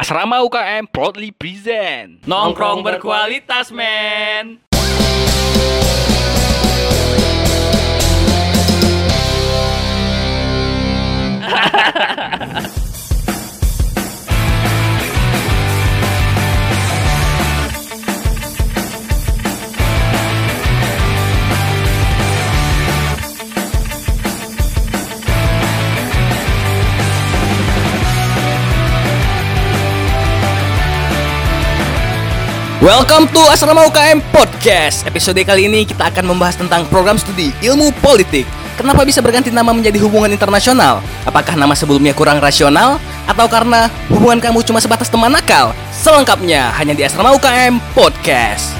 Asrama UKM proudly present. Nongkrong berkualitas men Welcome to Asrama UKM Podcast Episode kali ini kita akan membahas tentang program studi ilmu politik Kenapa bisa berganti nama menjadi hubungan internasional? Apakah nama sebelumnya kurang rasional? Atau karena hubungan kamu cuma sebatas teman nakal? Selengkapnya hanya di Asrama UKM Podcast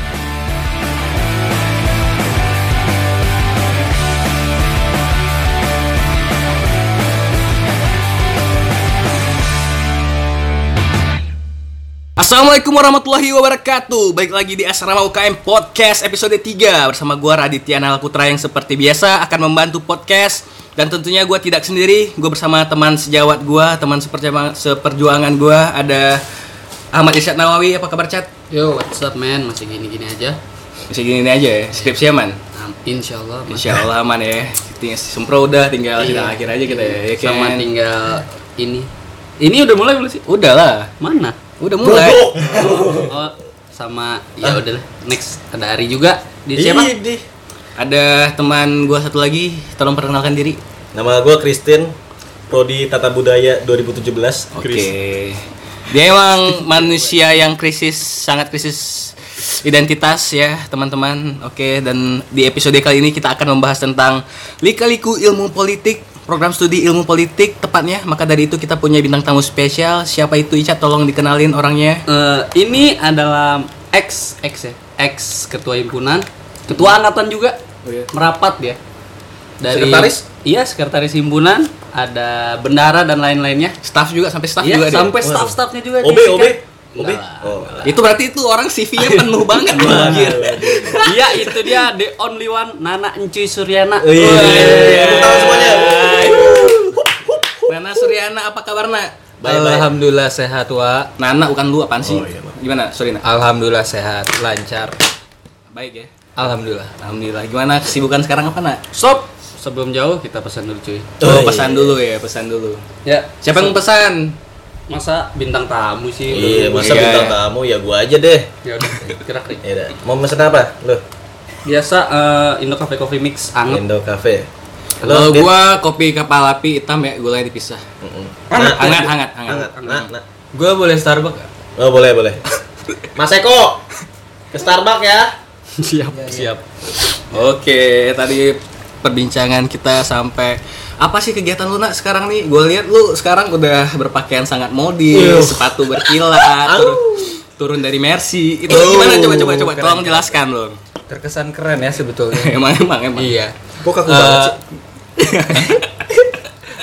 Assalamualaikum warahmatullahi wabarakatuh Baik lagi di Asrama UKM Podcast episode 3 Bersama gue Raditya Nalputra yang seperti biasa akan membantu podcast Dan tentunya gue tidak sendiri Gue bersama teman sejawat gue, teman seperjuangan, gue Ada Ahmad Irsyad Nawawi, apa kabar Chat? Yo, what's up man? Masih gini-gini aja. Masih gini aja ya, skripsi aman? Insya Allah. Mas. Insya Allah aman ya Tinggal sempro udah, tinggal Iya. sidang akhir aja kita ya, ya Sama kan? tinggal ini. Ini udah mulai belum sih? Udah lah, Mana? Udah mulai Oh, sama ya udah. Next ada Ari juga. Di siapa? Ada teman gue satu lagi, tolong perkenalkan diri Nama gue Christine, Prodi Tata Budaya 2017. Oke. Dia emang manusia yang krisis, sangat krisis identitas ya, teman-teman. Oke, dan di episode kali ini kita akan membahas tentang lika-liku ilmu politik, program studi ilmu politik tepatnya. Maka dari itu kita punya bintang tamu spesial. Siapa itu Ica? Tolong dikenalin orangnya. Eh, ini adalah ex ex ya, ex ketua himpunan, ketua angkatan juga. Merapat dia. Sekretaris? Iya, sekretaris himpunan, ada bendara dan lain-lainnya. Staff juga sampai staff Iya, juga sampai staff-staffnya juga OB. OB, OB. Enggak lah. Oh. Itu berarti itu orang CV-nya penuh banget anjir. Iya itu dia the only one Nana Encuy Suryana. Oh, iya, iya, iya, iya. Tepuk tangan semuanya. Nana Suryana apa kabar nak? Bye-bye. Alhamdulillah sehat wa. Nana bukan lu apaan sih? Oh, iya, Bang. Gimana? Sorry nak. Alhamdulillah sehat, lancar. Baik ya. Alhamdulillah. Alhamdulillah. Gimana kesibukan sekarang apa nak? Stop. Sebelum jauh kita pesan dulu cuy. Oh, Oh, iya. pesan dulu ya, pesan dulu. Ya. Siapa yang pesan? Masa bintang tamu sih? Iya, masa Iya, bintang iya. tamu ya gua aja deh. Ya udah, gerak nih. Ya udah. Mau pesen apa? Lu? Biasa eh, Indo Cafe Coffee Mix anget. Indo Cafe. Kalau Dit. gua kopi kapal api hitam ya, gulanya dipisah. Hangat, hangat, hangat, hangat. Hangat. Gua boleh Starbucks gak? Oh, boleh, boleh. Mas Eko. Ke Starbucks ya. siap, siap. Oke, tadi perbincangan kita sampai apa sih kegiatan lu nak sekarang nih? Gue lihat lu sekarang udah berpakaian sangat modis, sepatu berkilat, tur- turun dari Mercy. Itu gimana? Coba coba coba keren, tolong jelaskan dong. Terkesan keren ya sebetulnya. emang emang emang. iya. Kok kaku Eh, banget sih?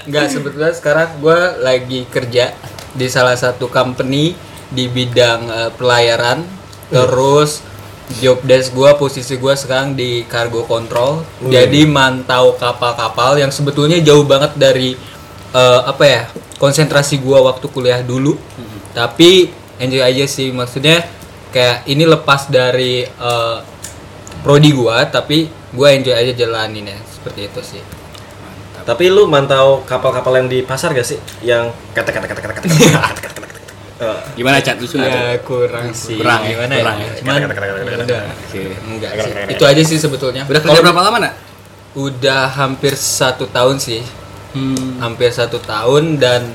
Enggak sebetulnya sekarang gua lagi kerja di salah satu company di bidang eh, pelayaran. Terus job desk gua posisi gua sekarang di cargo control. Jadi mantau kapal-kapal yang sebetulnya jauh banget dari eh, apa ya? konsentrasi gua waktu kuliah dulu. Tapi enjoy aja sih maksudnya kayak ini lepas dari eh, prodi gua tapi gua enjoy aja jalanin ya seperti itu sih. Tapi lu mantau kapal-kapal yang di pasar gak sih? Yang kata kata kata kata kata kata Uh, gimana cat lucu ya, kurang sih kurang ya? gimana ya cuman enggak itu aja sih sebetulnya. Udah kerja berapa lama nak? Udah hampir satu tahun sih. Hmm. Hampir satu tahun dan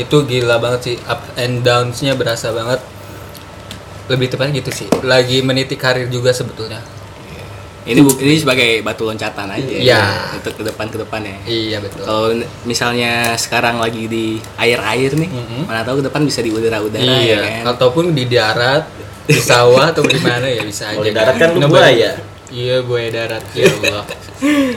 itu gila banget sih. Up and downs-nya berasa banget. Lebih tepatnya gitu sih. Lagi meniti karir juga sebetulnya. Ini bu- ini sebagai batu loncatan aja. Iya. Untuk ke depan ke depan ya. Iya betul. Kalau misalnya sekarang lagi di air-air nih, Mhm. mana tahu ke depan bisa di udara-udara ya iya. kan. Ataupun di darat, di sawah atau di mana ya bisa aja. Di darat kan lu Nyoba- buaya. Iya buaya darat. Ya Allah.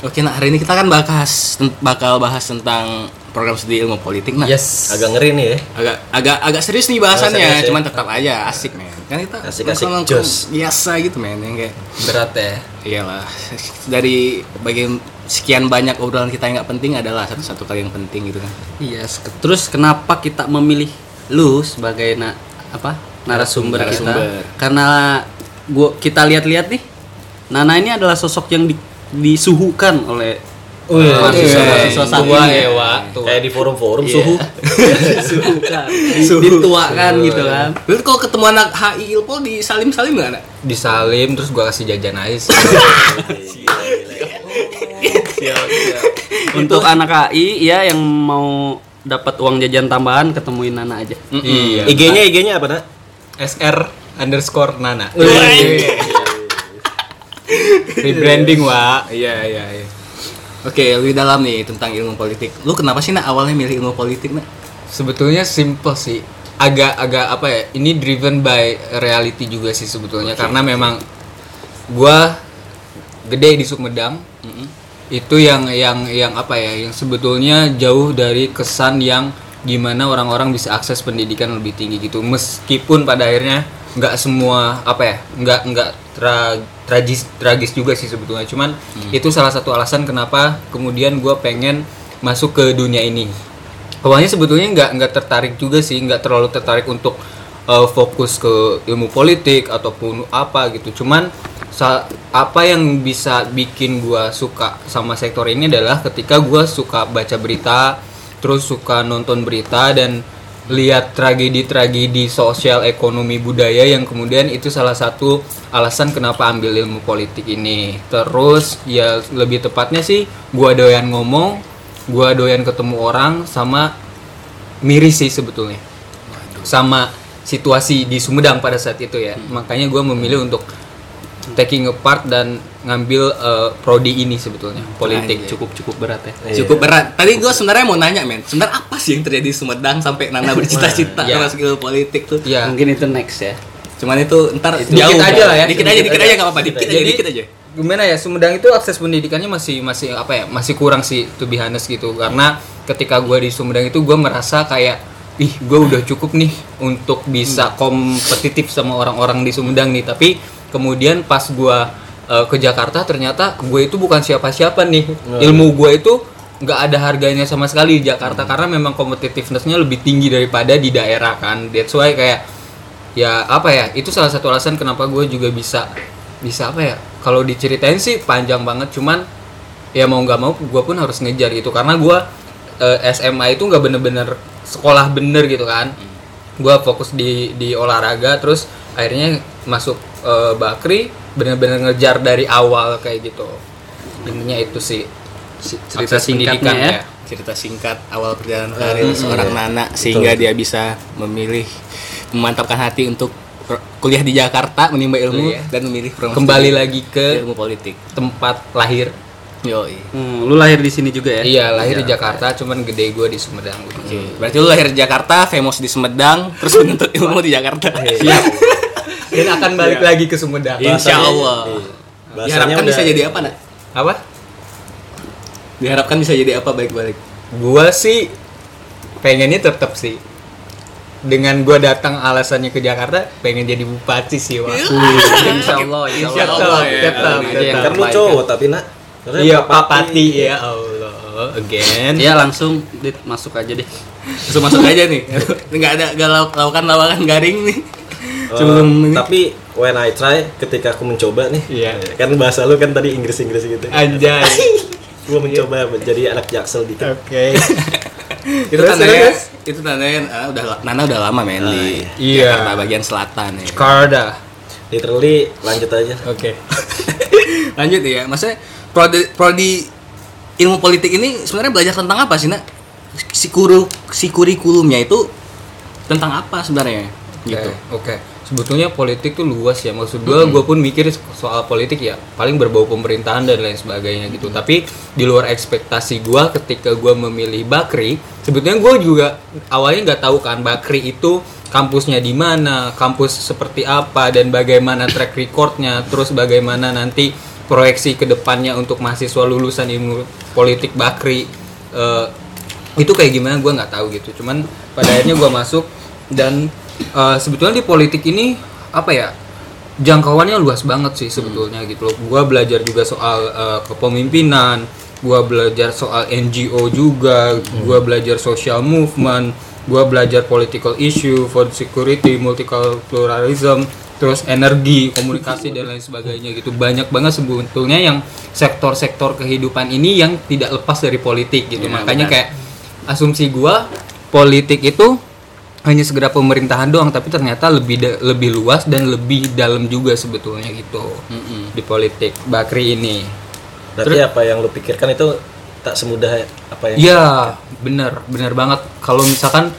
Oke, nah hari ini kita kan bahas bakal bahas tentang program studi ilmu politik nah. Yes. Agak ngeri nih ya. Agak agak agak serius nih bahasannya, Agak serius ya. cuman tetap aja asik men. Kan kita Asik-asik, nongkrong-nongkrong jos. biasa gitu men, yang kayak berat ya. iyalah dari bagian sekian banyak obrolan kita yang nggak penting adalah satu-satu kali yang penting gitu kan. Iya. sek- Terus kenapa kita memilih lu sebagai na apa narasumber, Narasumber. kita karena gua kita lihat-liat nih Nana ini adalah sosok yang di- disuhukan oleh mahasiswa-mahasiswa saat tua ini. ya Wak tua. Kayak di forum-forum Iya. suhu. disuhukan dituakan gitu kan Berarti kalau ketemu anak HI Ilpol di salim-salim nggak nak? disalim terus gua kasih jajan aja sih. untuk anak AI ya yang mau dapat uang jajan tambahan ketemuin Nana aja iya IG-nya IG-nya apa, Nak? SR underscore Nana rebranding Wak Iya iya iya. Oke, lebih dalam nih tentang ilmu politik. Lu kenapa sih nak awalnya milih ilmu politik nak? sebetulnya simple sih. Agak-agak apa ya ini driven by reality juga sih sebetulnya. Karena memang gua gede di Sumedang. Itu yang yang yang apa ya yang sebetulnya jauh dari kesan yang gimana orang-orang bisa akses pendidikan lebih tinggi gitu. Meskipun pada akhirnya nggak semua apa ya nggak nggak tra- tragis tragis juga sih sebetulnya. Cuman itu salah satu alasan kenapa kemudian gua pengen masuk ke dunia ini. Awalnya sebetulnya nggak nggak tertarik juga sih nggak terlalu tertarik untuk uh, fokus ke ilmu politik ataupun apa gitu. Cuman apa yang bisa bikin gua suka sama sektor ini adalah ketika gua suka baca berita terus suka nonton berita dan lihat tragedi-tragedi sosial ekonomi budaya yang kemudian itu salah satu alasan kenapa ambil ilmu politik ini. Terus ya lebih tepatnya sih gua doyan ngomong gua doyan ketemu orang sama miris sih sebetulnya. Sama situasi di Sumedang pada saat itu ya. Makanya gua memilih untuk taking apart dan ngambil eh, prodi ini sebetulnya. Politik. cukup cukup berat ya. Cukup berat. Tadi gue sebenarnya mau nanya men, sebenarnya apa sih yang terjadi di Sumedang sampai Nana bercita-cita Iya. masuk ilmu politik tuh? ya mungkin itu next ya. Cuman itu ntar Dikit jauh. aja lah ya. Dikit aja, dikit aja nggak apa-apa. Dikit aja, dikit aja. gimana ya? Sumedang itu akses pendidikannya masih masih apa ya? Masih kurang sih to be honest gitu. Karena ketika gua di Sumedang itu gua merasa kayak ih gue udah cukup nih untuk bisa kompetitif sama orang-orang di Sumedang nih. Tapi kemudian pas gua eh, ke Jakarta ternyata gue itu bukan siapa-siapa nih. Ilmu gue itu nggak ada harganya sama sekali di Jakarta karena memang competitivenessnya lebih tinggi daripada di daerah kan. That's why kayak ya apa ya itu salah satu alasan kenapa gue juga bisa bisa apa ya kalau diceritain sih panjang banget cuman ya mau nggak mau gue pun harus ngejar gitu karena gue SMA itu nggak bener-bener sekolah bener gitu kan. Gue fokus di di olahraga terus akhirnya masuk eh, Bakri bener-bener ngejar dari awal kayak gitu intinya itu sih cerita Akses singkatnya pendidikan, ya. Cerita singkat awal perjalanan karir seorang Nana sehingga dia bisa memilih memantapkan hati untuk kuliah di Jakarta menimba ilmu Iya. dan memilih kembali studi lagi ke ilmu politik. tempat lahir Yoi. Hmm, lu lahir di sini juga ya iya lahir di Jakarta cuman gede gue di Sumedang gitu. Oke, berarti lu lahir di Jakarta, famous di Sumedang, terus menuntut ilmu di Jakarta. Siap. dan akan balik lagi ke Sumedang Insya Allah. Iya. Diharapkan udah- bisa jadi apa, nak? apa Diharapkan bisa jadi apa baik-baik. gua sih pengennya tetap sih dengan gua datang alasannya ke Jakarta pengen jadi bupati sih wah insya Allah insya Insya Allah Allah, tetap yang Kan lu cowok tapi nak. Iya papati. ya Allah again ya langsung dit masuk aja deh Langsung masuk aja nih. Nggak ada gak lau- lakukan lawakan garing nih. Eh, Sebelum ini. tapi when I try ketika aku mencoba nih Iya. kan bahasa lu kan tadi Inggris-Inggris gitu anjay gua mencoba menjadi anak jaksel dikit oke itu Terus, tandanya itu tandanya ah, udah Nana udah lama men di Iya. Jakarta bagian selatan ya. Jakarta literally lanjut aja oke Lanjut ya, maksudnya prodi, prodi ilmu politik ini sebenarnya belajar tentang apa sih nak? Si kuru si kurikulumnya itu tentang apa sebenarnya? Gitu. Oke. Sebetulnya politik tuh luas ya. Maksud gua gua pun mikir soal politik ya paling berbau pemerintahan dan lain sebagainya gitu. Tapi di luar ekspektasi gua ketika gua memilih Bakri, sebetulnya gua juga awalnya nggak tahu kan Bakri itu kampusnya di mana, kampus seperti apa dan bagaimana track recordnya, terus bagaimana nanti proyeksi ke depannya untuk mahasiswa lulusan ilmu politik Bakri. Eh, itu kayak gimana gue nggak tahu gitu cuman pada akhirnya gue masuk dan eh, sebetulnya di politik ini apa ya jangkauannya luas banget sih sebetulnya gitu loh gue belajar juga soal eh, kepemimpinan gue belajar soal NGO juga gue belajar social movement gua belajar political issue, food security, multiculturalism, terus energi, komunikasi dan lain sebagainya gitu. Banyak banget sebetulnya yang sektor-sektor kehidupan ini yang tidak lepas dari politik gitu. Iya, Makanya benar. kayak asumsi gua politik itu hanya segera pemerintahan doang tapi ternyata lebih da- lebih luas dan lebih dalam juga sebetulnya gitu di politik Bakri ini. Berarti apa yang lu pikirkan itu tak semudah apa yang Iya, bener, bener banget. Kalau misalkan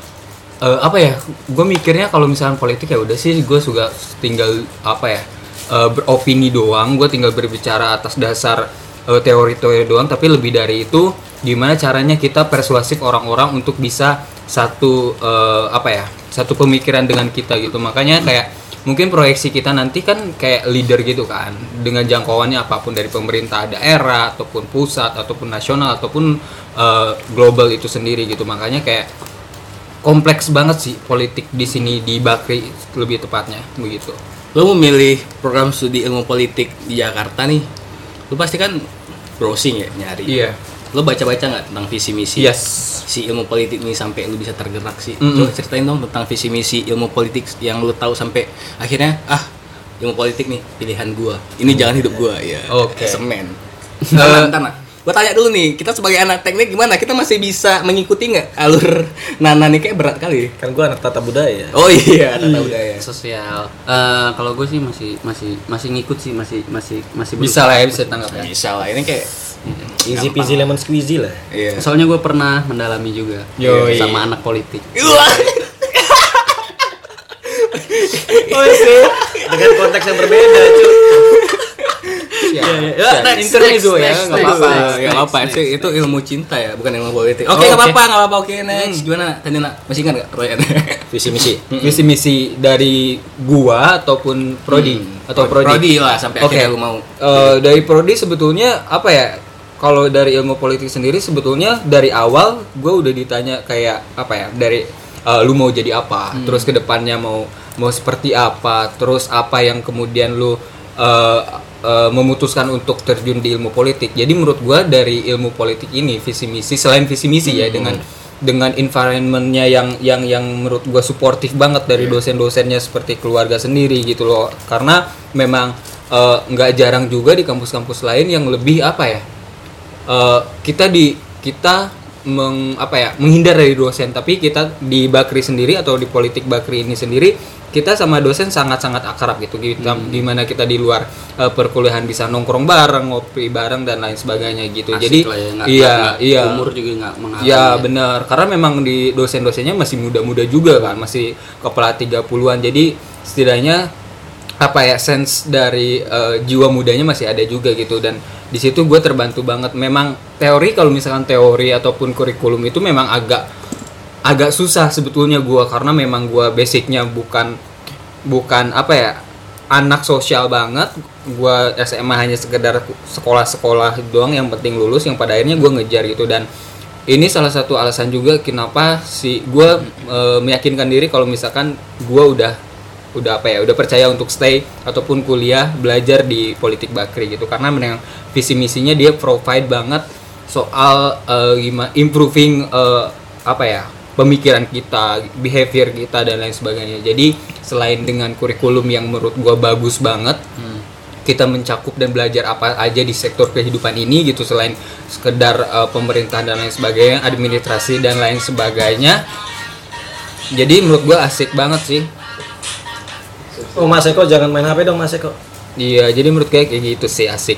eh, apa ya, gue mikirnya kalau misalkan politik ya udah sih, gue juga tinggal apa ya eh, beropini doang. Gue tinggal berbicara atas dasar eh, teori-teori doang. Tapi lebih dari itu, gimana caranya kita persuasif orang-orang untuk bisa satu eh, apa ya, satu pemikiran dengan kita gitu. Makanya kayak mungkin proyeksi kita nanti kan kayak leader gitu kan dengan jangkauannya apa pun dari pemerintah daerah ataupun pusat ataupun nasional ataupun uh, global itu sendiri gitu makanya kayak kompleks banget sih politik di sini di Bakri lebih tepatnya begitu Lo memilih program studi ilmu politik di Jakarta nih. Lo pasti kan browsing ya nyari. Iya. Lo baca-baca nggak tentang visi misi? yes Si ilmu politik ini sampai lu bisa tergerak sih. Mm-mm. Coba ceritain dong tentang visi misi ilmu politik yang lu tahu sampai akhirnya ah ilmu politik nih pilihan gua. Ini jalan hidup gua ya. Oke. Semen. Ntar, nah. Gua tanya dulu nih, kita sebagai anak teknik gimana? Kita masih bisa mengikuti nggak alur Nana nih kayak berat kali. kan gua anak tata budaya. Oh iya, tata budaya. sosial Eh, kalau gue sih masih masih masih ngikut sih masih masih masih bisa lah ya bisa tanggap ya Bisa lah, ini kayak Easy peasy lemon squeezy lah. iya. soalnya gue pernah mendalami juga Yoi. sama anak politik Oh sih. Dengan konteks yang berbeda, cuy. ya, Ya, next, intermezzo ya nggak apa-apa nggak apa-apa. next, Itu, ilmu cinta ya, bukan ilmu politik. Oke, nggak apa-apa, nggak apa-apa. Oke, next. Gimana? Tadi nak masih ingat nggak Royan? Visi misi. visi misi dari gua ataupun prodi atau prodi, Prodi lah sampai akhirnya lu mau. Eh, dari prodi sebetulnya apa ya kalau dari ilmu politik sendiri sebetulnya dari awal gue udah ditanya kayak apa ya dari eh, lu mau jadi apa terus ke depannya mau mau seperti apa terus apa yang kemudian lu eh, eh, memutuskan untuk terjun di ilmu politik. Jadi menurut gue dari ilmu politik ini visi misi selain visi misi ya dengan dengan environmentnya yang yang yang menurut gue suportif banget dari dosen-dosennya seperti keluarga sendiri gitu loh. Karena memang nggak jarang juga di kampus-kampus lain yang lebih apa ya eh, kita di kita meng, apa ya menghindar dari dosen. Tapi kita di Bakri sendiri atau di politik Bakri ini sendiri kita sama dosen sangat-sangat akrab gitu. Kita di mana kita di luar eh, perkuliahan bisa nongkrong bareng ngopi bareng dan lain sebagainya gitu. Asik jadi lah ya, nggak- iya nggak- iya. umur juga nggak menghalangi Ya. benar, karena memang di dosen-dosennya masih muda-muda juga kan, masih kepala 30-an. Jadi setidaknya apa ya sense dari eh, jiwa mudanya masih ada juga gitu. Dan di situ gue terbantu banget. Memang teori kalau misalkan teori ataupun kurikulum itu memang agak agak susah sebetulnya gua karena memang gua basicnya bukan bukan apa ya anak sosial banget gua SMA hanya sekedar sekolah-sekolah doang yang penting lulus yang pada akhirnya gua ngejar gitu dan ini salah satu alasan juga kenapa si gua eh, meyakinkan diri kalau misalkan gua udah udah apa ya udah percaya untuk stay ataupun kuliah belajar di politik bakri gitu. Karena memang visi misinya dia provide banget soal eh, gimana improving eh, apa ya pemikiran kita behavior kita dan lain sebagainya. Jadi selain dengan kurikulum yang menurut gua bagus banget kita mencakup dan belajar apa aja di sektor kehidupan ini gitu selain sekedar eh, pemerintahan dan lain sebagainya administrasi dan lain sebagainya. Jadi menurut gua asik banget sih Oh Mas Eko jangan main HP dong Mas Eko. Iya, jadi menurut gue kayak gitu sih asik.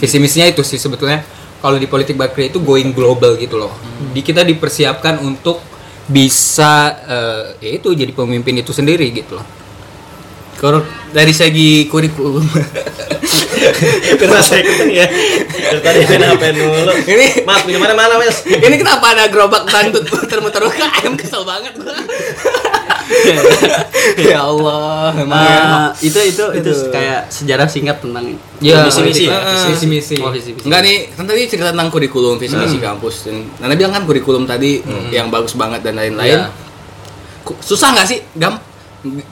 Visi misinya itu sih sebetulnya kalau di politik bakri itu going global gitu loh. Di kita dipersiapkan untuk bisa eh, ya itu jadi pemimpin itu sendiri gitu loh. Kalau dari segi kurikulum ikutin ya. Dari tadi main HP dulu. Ini Mas minumannya mana Mas? ini kenapa ada gerobak bantut muter-muter ayam kesel banget gua. ya Allah, emang ya. Eh, itu itu itu kayak sejarah singkat tentang Ya, Visi misi. Visi misi. Oh, visi misi. Enggak nih, kan tadi cerita tentang kurikulum visi misi kampus dan Nana bilang kan kurikulum tadi yang bagus banget dan lain-lain. Kok Susah nggak sih, Gam?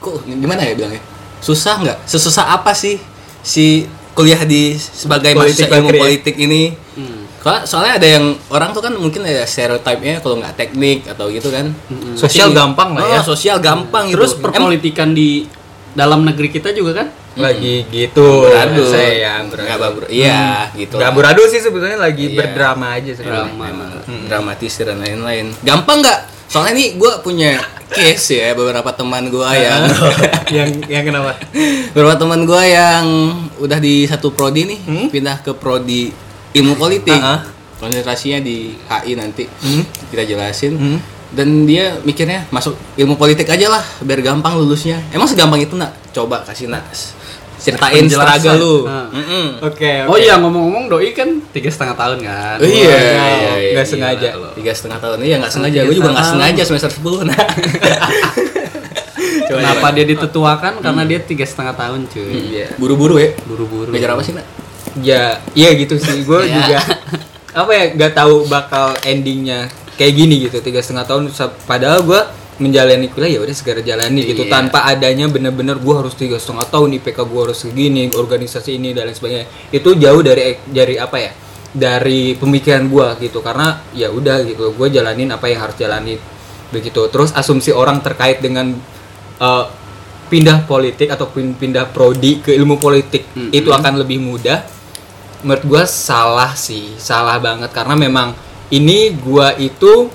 Kok gimana ya bilangnya? Susah nggak? Sesusah apa sih si kuliah di sebagai mahasiswa ilmu ya? politik ini? Hmm. Soalnya, soalnya ada yang orang tuh kan mungkin ada stereotipnya kalau nggak teknik atau gitu kan. Sosial gampang lah Oh, ya. sosial gampang Terus gitu. Em- perpolitikan di dalam negeri kita juga kan? Lagi gitu. Beradu. Saya Nggak babur. Iya, gitu. Gak lah. beradu sih sebetulnya lagi Iya. berdrama aja sebenarnya. Drama, emang dramatis dan lain-lain. Gampang nggak? Soalnya nih gue punya case ya beberapa teman gue yang yang yang kenapa? beberapa teman gue yang udah di satu prodi nih pindah ke prodi ilmu politik. Ah, ah. Konsentrasinya di HI nanti Hmm. kita jelasin. Hmm. Dan dia mikirnya masuk ilmu politik aja lah biar gampang lulusnya. Emang segampang itu nak? Coba kasih nak ceritain struggle lu. Ah. Mm-mm. Oke. Oh iya ngomong-ngomong doi kan tiga setengah tahun kan. Oh, iya, iya, iya, nggak iya. sengaja. tiga setengah tahun iya nggak sengaja gue juga nggak sengaja semester 10 nah Coba, Kenapa coba. dia ditetuakan? Karena dia tiga setengah tahun cuy. Iya. buru-buru ya Buru-buru. belajar apa sih nak Ya, iya gitu sih. Gue Ya. juga apa ya nggak tahu bakal endingnya kayak gini gitu tiga setengah tahun padahal gue menjalani kuliah ya udah segera jalani gitu Iya. tanpa adanya bener-bener gue harus tiga setengah tahun IPK gue harus segini organisasi ini dan lain sebagainya itu jauh dari dari apa ya dari pemikiran gue gitu karena ya udah gitu gue jalanin apa yang harus jalanin begitu terus asumsi orang terkait dengan eh, pindah politik atau pin- pindah prodi ke ilmu politik Mm-mm. itu akan lebih mudah menurut gue salah sih salah banget. Karena memang ini gua itu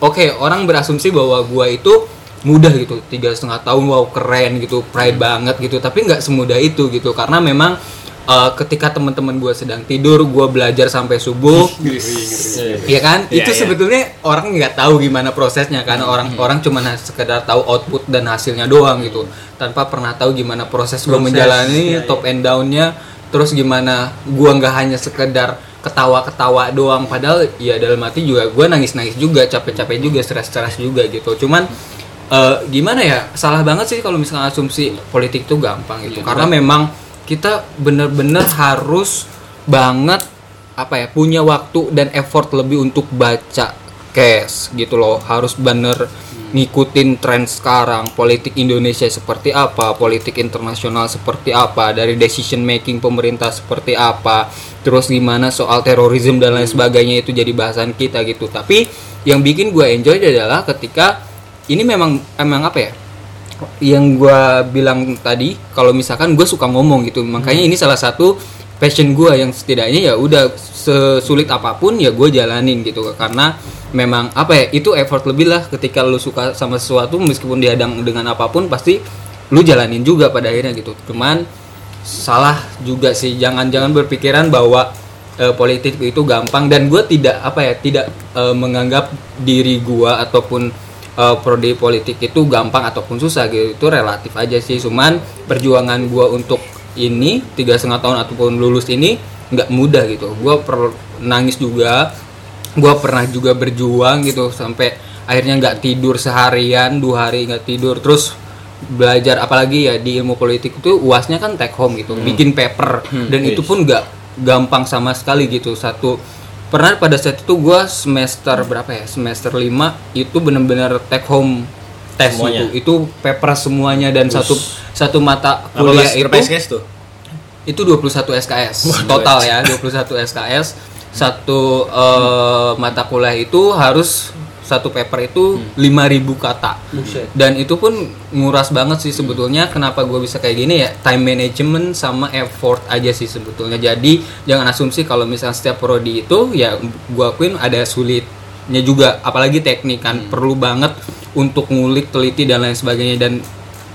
oke orang berasumsi bahwa gua itu mudah gitu tiga setengah tahun wow keren gitu pride banget gitu. Tapi nggak semudah itu gitu. Karena memang eh, ketika teman-teman gua sedang tidur gua belajar sampai subuh Iya kan? Iya, itu iya. sebetulnya orang nggak tahu gimana prosesnya karena orang orang cuma has- sekedar tahu output dan hasilnya doang gitu. Tanpa pernah tahu gimana proses Proses, menjalani iya, top and downnya terus gimana gua nggak hanya sekedar ketawa-ketawa doang padahal ya dalam hati juga gua nangis-nangis juga capek-capek juga stres-stres juga gitu. Cuman eh, gimana ya salah banget sih kalau misalnya asumsi politik itu gampang gitu. Karena memang kita bener-bener harus banget apa ya punya waktu dan effort lebih untuk baca case gitu loh. Harus bener ngikutin tren sekarang politik Indonesia seperti apa politik internasional seperti apa dari decision making pemerintah seperti apa terus gimana soal terorisme dan lain sebagainya itu jadi bahasan kita gitu. Tapi yang bikin gue enjoy adalah ketika ini memang emang apa ya yang gua bilang tadi kalau misalkan gue suka ngomong gitu makanya ini salah satu passion gua yang setidaknya ya udah sesulit apa pun ya gue jalanin gitu. Karena memang apa ya itu effort lebih lah ketika lu suka sama sesuatu meskipun dihadang dengan apa pun pasti lu jalanin juga pada akhirnya gitu. Cuman salah juga sih jangan-jangan berpikiran bahwa eh, politik itu gampang. Dan gue tidak apa ya tidak eh, menganggap diri gua ataupun eh, prodi politik itu gampang ataupun susah gitu. Itu relatif aja sih. Cuman perjuangan gua untuk ini tiga setengah tahun ataupun lulus ini nggak mudah gitu. Gua per nangis juga gua pernah juga berjuang gitu sampai akhirnya nggak tidur seharian dua hari nggak tidur. Terus belajar apalagi ya di ilmu politik itu uasnya kan take home gitu bikin paper. Dan itu pun nggak gampang sama sekali gitu. Satu pernah pada saat itu gua semester berapa ya? Semester 5 itu bener-bener take home tes Semuanya. itu. Itu paper semuanya dan satu satu mata kuliah itu SKS tuh? Itu 21 SKS total ya 21 SKS satu eh, mata kuliah itu harus satu paper itu 5000 kata. Dan itu pun nguras banget sih sebetulnya. Kenapa gue bisa kayak gini ya? Time management sama effort aja sih sebetulnya. Jadi jangan asumsi kalau misalnya setiap prodi itu ya gue akuin ada sulitnya juga. Apalagi teknik kan perlu banget untuk ngulik teliti dan lain sebagainya. Dan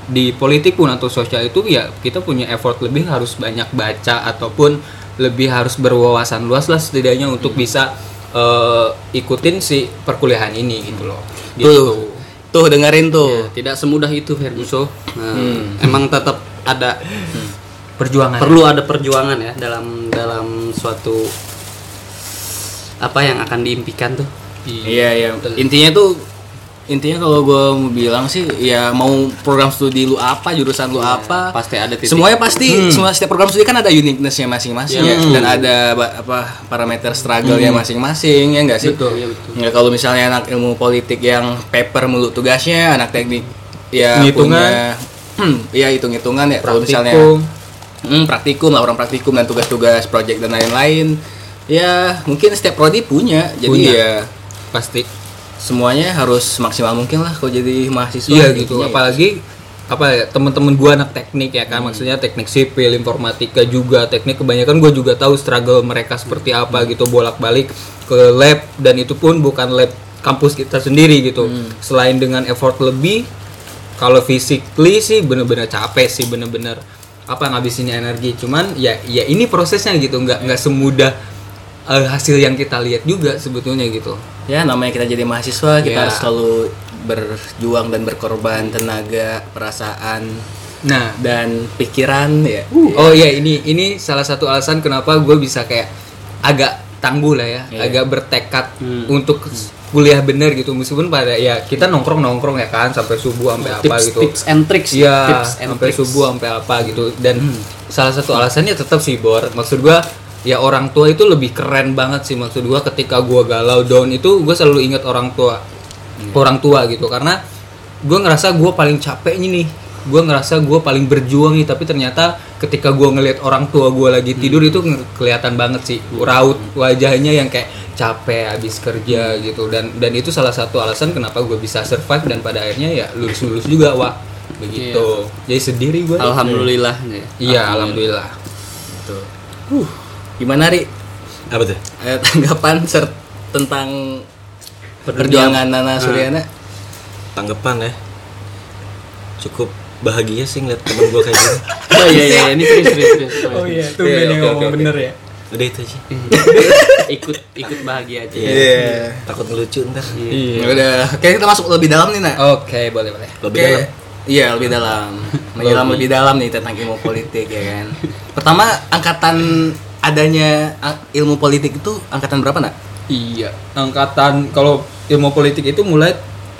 di politik pun atau sosial itu ya kita punya effort lebih harus banyak baca ataupun lebih harus berwawasan luas lah setidaknya untuk bisa eh, ikutin si perkuliahan ini gitu loh. Gitu. Tuh. Tuh dengerin tuh. Tidak semudah itu Ferguson. Nah, Emang tetap ada perjuangan. Perlu ada perjuangan ya dalam dalam suatu apa yang akan diimpikan tuh. Iya iya. Intinya tuh intinya kalau gue mau bilang sih ya mau program studi lu apa jurusan lu apa Pasti ada titik. semuanya pasti semua setiap program studi kan ada uniquenessnya masing-masing ya dan ada apa parameter struggle ya masing-masing ya enggak sih Betul, ya betul. Ya, kalau misalnya anak ilmu politik yang paper mulu tugasnya anak teknik ya punya hmm, ya hitung-hitungan ya kalau misalnya praktikum Hmm, praktikum, laporan praktikum dan tugas-tugas project dan lain-lain. Ya, mungkin setiap prodi punya. Jadi Punya. ya pasti. Semuanya harus maksimal mungkin lah kalau jadi mahasiswa. iya gitu. Intinya ya. apalagi apa ya teman-teman gua anak teknik ya kan. Maksudnya teknik sipil informatika juga teknik kebanyakan gue juga tahu struggle mereka seperti apa gitu bolak-balik ke lab. Dan itu pun bukan lab kampus kita sendiri gitu. Selain dengan effort lebih kalau physically sih bener-bener capek sih bener-bener apa ngabisin energi. Cuman ya ya ini prosesnya gitu. Nggak nggak semudah eh, hasil yang kita lihat juga sebetulnya gitu ya namanya kita jadi mahasiswa kita Ya. harus selalu berjuang dan berkorban tenaga, perasaan nah dan pikiran ya. Oh iya ini ini salah satu alasan kenapa gue bisa kayak agak tangguh lah ya, Iya. agak bertekad Hmm. untuk kuliah bener gitu meskipun pada ya kita nongkrong nongkrong ya kan sampai subuh sampai apa tips gitu. tips and tricks Iya, tips and sampai tricks. subuh sampai apa gitu dan salah satu alasannya tetap sih Bor. Maksud gua ya orang tua itu lebih keren banget sih maksud gua ketika gua galau down itu gue selalu ingat orang tua. Orang tua gitu karena gue ngerasa gue paling capek nih gue ngerasa gue paling berjuang nih tapi ternyata ketika gue ngelihat orang tua gue lagi tidur itu nge- kelihatan banget sih. Raut wajahnya yang kayak capek habis kerja gitu. Dan dan itu salah satu alasan kenapa gue bisa survive dan pada akhirnya ya lulus lulus juga wah begitu. Jadi sendiri gue alhamdulillah iya alhamdulillah. Tuh. Huh. Gimana Ri? Apa tuh? Ada tanggapan ser tentang perjuangan Nana Suryana? Tanggapan ya. Cukup bahagia sih ngeliat temen gue kayak gini. oh iya iya ini serius serius serius oh iya tuh Iya, ini oke, ngomong oke. bener ya Udah itu aja. ikut ikut bahagia aja Iya. Takut ngelucu ntar. Ya udah, oke kita masuk lebih dalam nih, Nak. oke boleh boleh Lebih Oke. dalam. Iya, lebih dalam. Menyelam lebih dalam nih tentang ilmu politik ya kan. Pertama, angkatan adanya a- ilmu politik itu angkatan berapa, Nak? iya angkatan kalau ilmu politik itu mulai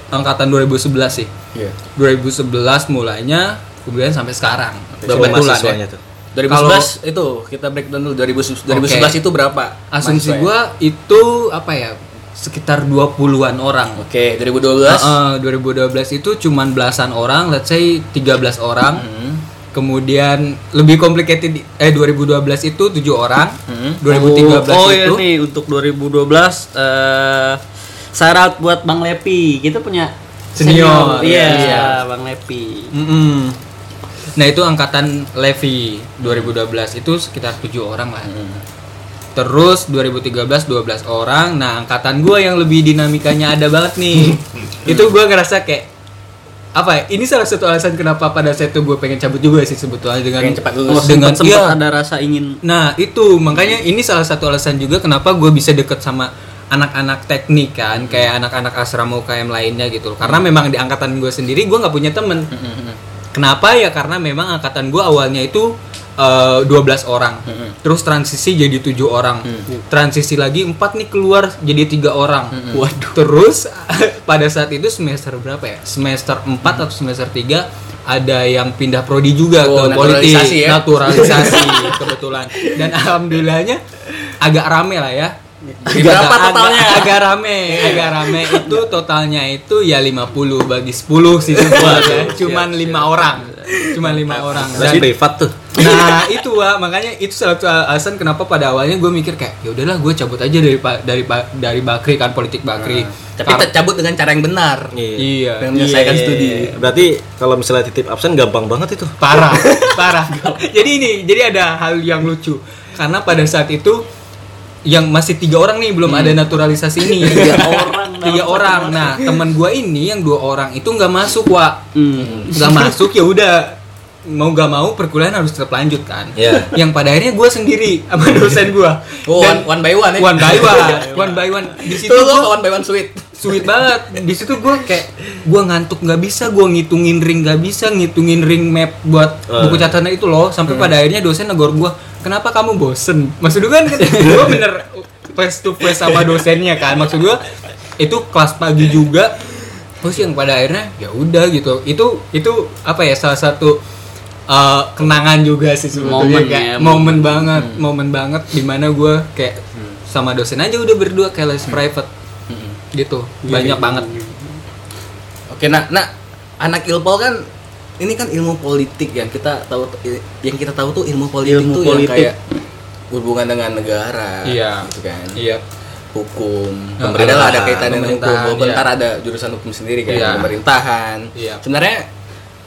angkatan 2011 sih Iya. 2011 mulainya kemudian sampai sekarang Berapa mahasiswanya ya. tuh? 2011 itu kita breakdown dulu 2000 2011 itu berapa? asumsi ya? gua itu apa ya sekitar 20-an orang Oke, 2012. Heeh, 2012 itu cuman belasan orang let's say 13 orang Hmm. Kemudian lebih complicated eh 2012 itu 7 orang Hmm. 2013 oh, oh iya itu nih untuk 2012 eh syarat buat Bang Lepi kita punya Senior, iya iya. Bang Lepi Mm-mm. Nah itu angkatan Levi 2012 itu sekitar tujuh orang lah. Terus 2013 12 orang. Nah angkatan gue yang lebih dinamikanya ada banget nih. itu gue ngerasa kayak apa ya? Ini salah satu alasan kenapa pada saat itu gue pengen cabut juga sih sebetulnya dengan Pengen cepat lulus. dengan sempat, sempat iya. ada rasa ingin Nah itu makanya ini salah satu alasan juga kenapa gue bisa deket sama anak-anak teknik kan kayak anak-anak asrama UKM lainnya gitu karena memang di angkatan gue sendiri gue nggak punya temen kenapa? Ya karena memang angkatan gue awalnya itu eh, 12 orang. Terus transisi jadi tujuh orang. Transisi lagi empat nih keluar jadi tiga orang. Waduh. Terus pada saat itu semester berapa ya? Semester 4 atau semester 3 ada yang pindah prodi juga Oh, ke politik. naturalisasi ya? naturalisasi kebetulan. Dan alhamdulillahnya agak rame lah ya Jadi berapa Agak- totalnya? agak, agak rame agak rame itu totalnya itu ya 50 bagi 10 sih sebenarnya cuman lima orang cuman lima orang Dan- privat tuh. nah itu Wak, makanya itu salah satu alasan kenapa pada awalnya gue mikir kayak ya udahlah gue cabut aja dari dari dari bakri kan politik bakri Tapi Kar- cabut dengan cara yang benar. Iya. iya Dengan menyelesaikan iya, studi. iya, iya. Berarti kalau misalnya titip absen gampang banget itu. parah parah jadi ini jadi ada hal yang lucu karena pada saat itu yang masih tiga orang nih belum ada naturalisasi ini. Tiga orang tiga orang. nah teman gua ini yang dua orang itu nggak masuk wa Hmm. nggak masuk ya udah mau gak mau perkuliahan harus tetap lanjut kan. Iya. yang pada akhirnya gua sendiri sama dosen gua. Oh, one, one by one ya. one by one one by one. Di situ lo one by one sweet. sweet banget. Di situ gue kayak gue ngantuk nggak bisa gue ngitungin ring nggak bisa ngitungin ring map buat Eh. buku catatan itu loh. Sampai pada akhirnya dosen negor gue kenapa kamu bosen? Maksud gue kan gue bener face to face sama dosennya kan. Maksud gue itu kelas pagi juga. Terus yang pada akhirnya ya udah gitu. Itu itu apa ya salah satu uh, kenangan juga sih sebetulnya. Momen kayak ya, momen banget momen banget di mana gue kayak sama dosen aja udah berdua kayak les private. Gitu. Banyak banget. Oke, nah, nah anak Ilpol kan ini kan ilmu politik yang kita tahu yang kita tahu tuh ilmu politik Ilmu tuh politik. yang kayak hubungan dengan negara Iya. gitu kan. Iya. hukum. Nah, pemerintah ada- kaitan dengan hukum. Walaupun iya. ada jurusan hukum sendiri kan Iya. pemerintahan. Iya. sebenarnya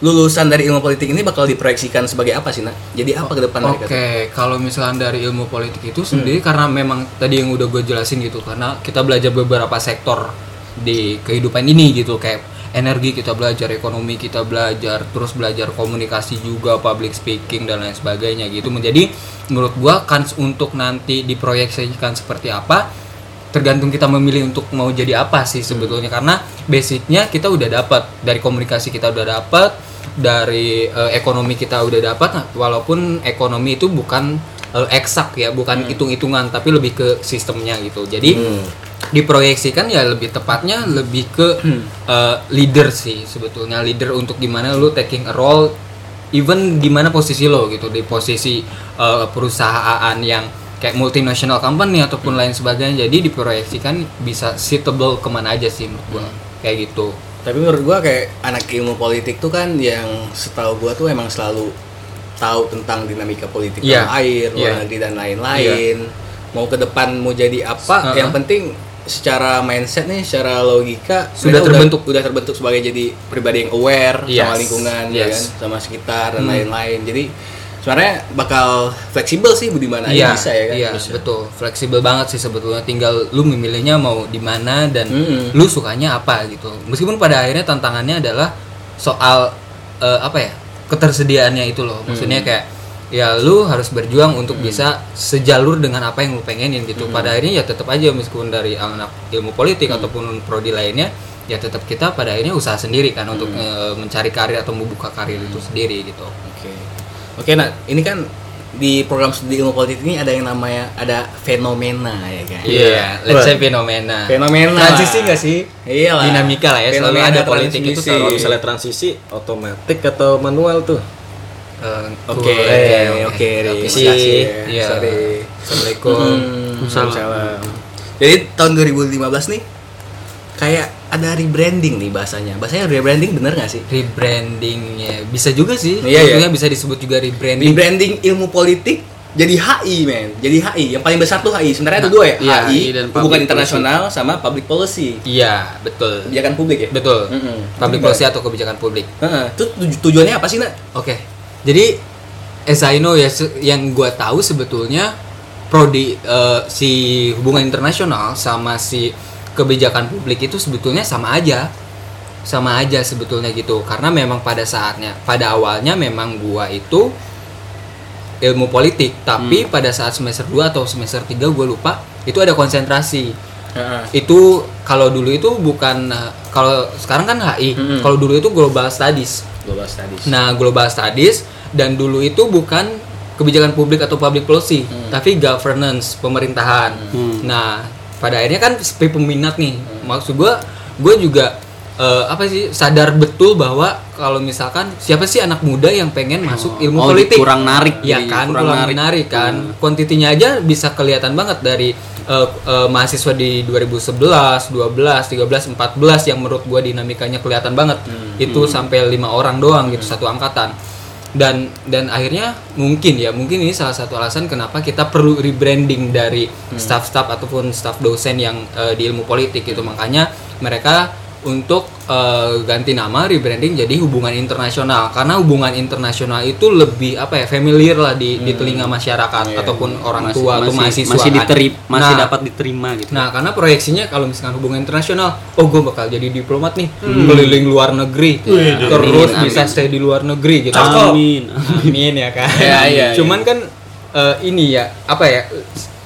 lulusan dari ilmu politik ini bakal diproyeksikan sebagai apa sih nak? Jadi apa ke depan Oke, mereka kalau misalnya dari ilmu politik itu sendiri karena memang tadi yang udah gue jelasin gitu karena kita belajar beberapa sektor di kehidupan ini gitu kayak energi kita belajar ekonomi kita belajar terus belajar komunikasi juga public speaking dan lain sebagainya gitu. Menjadi menurut gua kans untuk nanti diproyeksikan seperti apa tergantung kita memilih untuk mau jadi apa sih sebetulnya. Karena basicnya kita udah dapat dari komunikasi kita udah dapat dari eh, ekonomi kita udah dapat nah, walaupun ekonomi itu bukan eh, eksak ya bukan hitung-hitungan tapi lebih ke sistemnya gitu. Jadi diproyeksikan ya lebih tepatnya lebih ke eh, leader sih sebetulnya leader untuk gimana lu taking a role even di mana posisi lo gitu di posisi eh, perusahaan yang kayak multinational company ataupun lain sebagainya. Jadi diproyeksikan bisa suitable ke mana aja sih menurut gua. Kayak gitu tapi menurut gua kayak anak ilmu politik tuh kan yang setahu gua tuh emang selalu tahu tentang dinamika politik Iya. tanah air luar Iya. negeri dan lain-lain mau ke depan mau jadi apa Uh-uh. yang penting secara mindset nih secara logika Sudah terbentuk. udah, terbentuk sebagai jadi pribadi yang aware sama Yes. lingkungan ya Yes. kan sama sekitar dan Hmm. lain-lain jadi sebenarnya bakal fleksibel sih di mana aja bisa ya kan Iya, Bisa. betul. Fleksibel banget sih sebetulnya. Tinggal lu memilihnya mau di mana dan Mm-mm. lu sukanya apa gitu. Meskipun pada akhirnya tantangannya adalah soal eh, apa ya? ketersediaannya itu loh. Maksudnya Mm. kayak ya lu harus berjuang untuk bisa sejalur dengan apa yang lu pengenin gitu. Pada akhirnya ya tetap aja meskipun dari anak ilmu politik ataupun prodi lainnya ya tetap kita pada akhirnya usaha sendiri kan untuk eh, mencari karir atau membuka karir itu sendiri gitu. Oke. Oke, nah ini kan di program studi ilmu politik ini ada yang namanya ada fenomena ya kan. Iya, let's say fenomena. Fenomena. Transisi nggak sih? Iya lah. Dinamika lah ya, selalu Fenomena ada politik itu transmisi. selalu Kalau misalnya transisi otomatik atau manual tuh? Eh, Oke, oke, Ri. Permisi. Makasih ya. Iya. Assalamualaikum. Hmm, Waalaikumsalam. Jadi tahun 2015 nih kayak ada rebranding nih bahasanya. Bahasanya rebranding bener gak sih? Rebrandingnya bisa juga sih. Iya, Sebetulnya bisa disebut juga rebranding. Rebranding ilmu politik jadi HI men. Jadi HI yang paling besar tuh HI. Sebenarnya ada Nah, dua ya, iya, HI, dan hubungan internasional sama public policy. Iya, betul. Kebijakan publik ya? Betul. Mm-mm. Public policy atau kebijakan publik. Itu tuju- tujuannya apa sih, Nak? Oke. Jadi as I know ya yang gua tahu sebetulnya prodi eh, si hubungan internasional sama si kebijakan publik itu sebetulnya sama aja. Sama aja sebetulnya gitu. Karena memang pada saatnya pada awalnya memang gua itu ilmu politik, tapi pada saat semester 2 atau semester 3 gua lupa itu ada konsentrasi. Itu kalau dulu itu bukan kalau sekarang kan HI Mm-mm. kalau dulu itu global studies. Global studies. nah global studies dan dulu itu bukan kebijakan publik atau public policy tapi governance pemerintahan. Nah pada akhirnya kan sepi peminat nih. Maksud gua gue juga eh, apa sih sadar betul bahwa kalau misalkan siapa sih anak muda yang pengen masuk ilmu Oh, politik? kurang narik ya kan kurang kurang, narik. menarik kan. Kuantitinya aja bisa kelihatan banget dari eh, eh, mahasiswa di 2011, 12, 13, 14 yang menurut gua dinamikanya kelihatan banget. Itu sampai lima orang doang gitu satu angkatan dan dan akhirnya mungkin ya mungkin ini salah satu alasan kenapa kita perlu rebranding dari staff-staff ataupun staff dosen yang eh, di ilmu politik gitu. Makanya mereka untuk eh, ganti nama rebranding jadi hubungan internasional karena hubungan internasional itu lebih apa ya familiar lah di, di telinga masyarakat ataupun orang Masih- tua atau masih, mahasiswa masih kan. diteri- masih Nah, dapat diterima gitu. Nah, karena proyeksinya kalau misalkan hubungan internasional, oh gue bakal jadi diplomat nih, keliling luar negeri, terus Amin, bisa amin. stay di luar negeri gitu. Amin. Amin ya kan. Iya, iya, Cuman kan eh, ini ya apa ya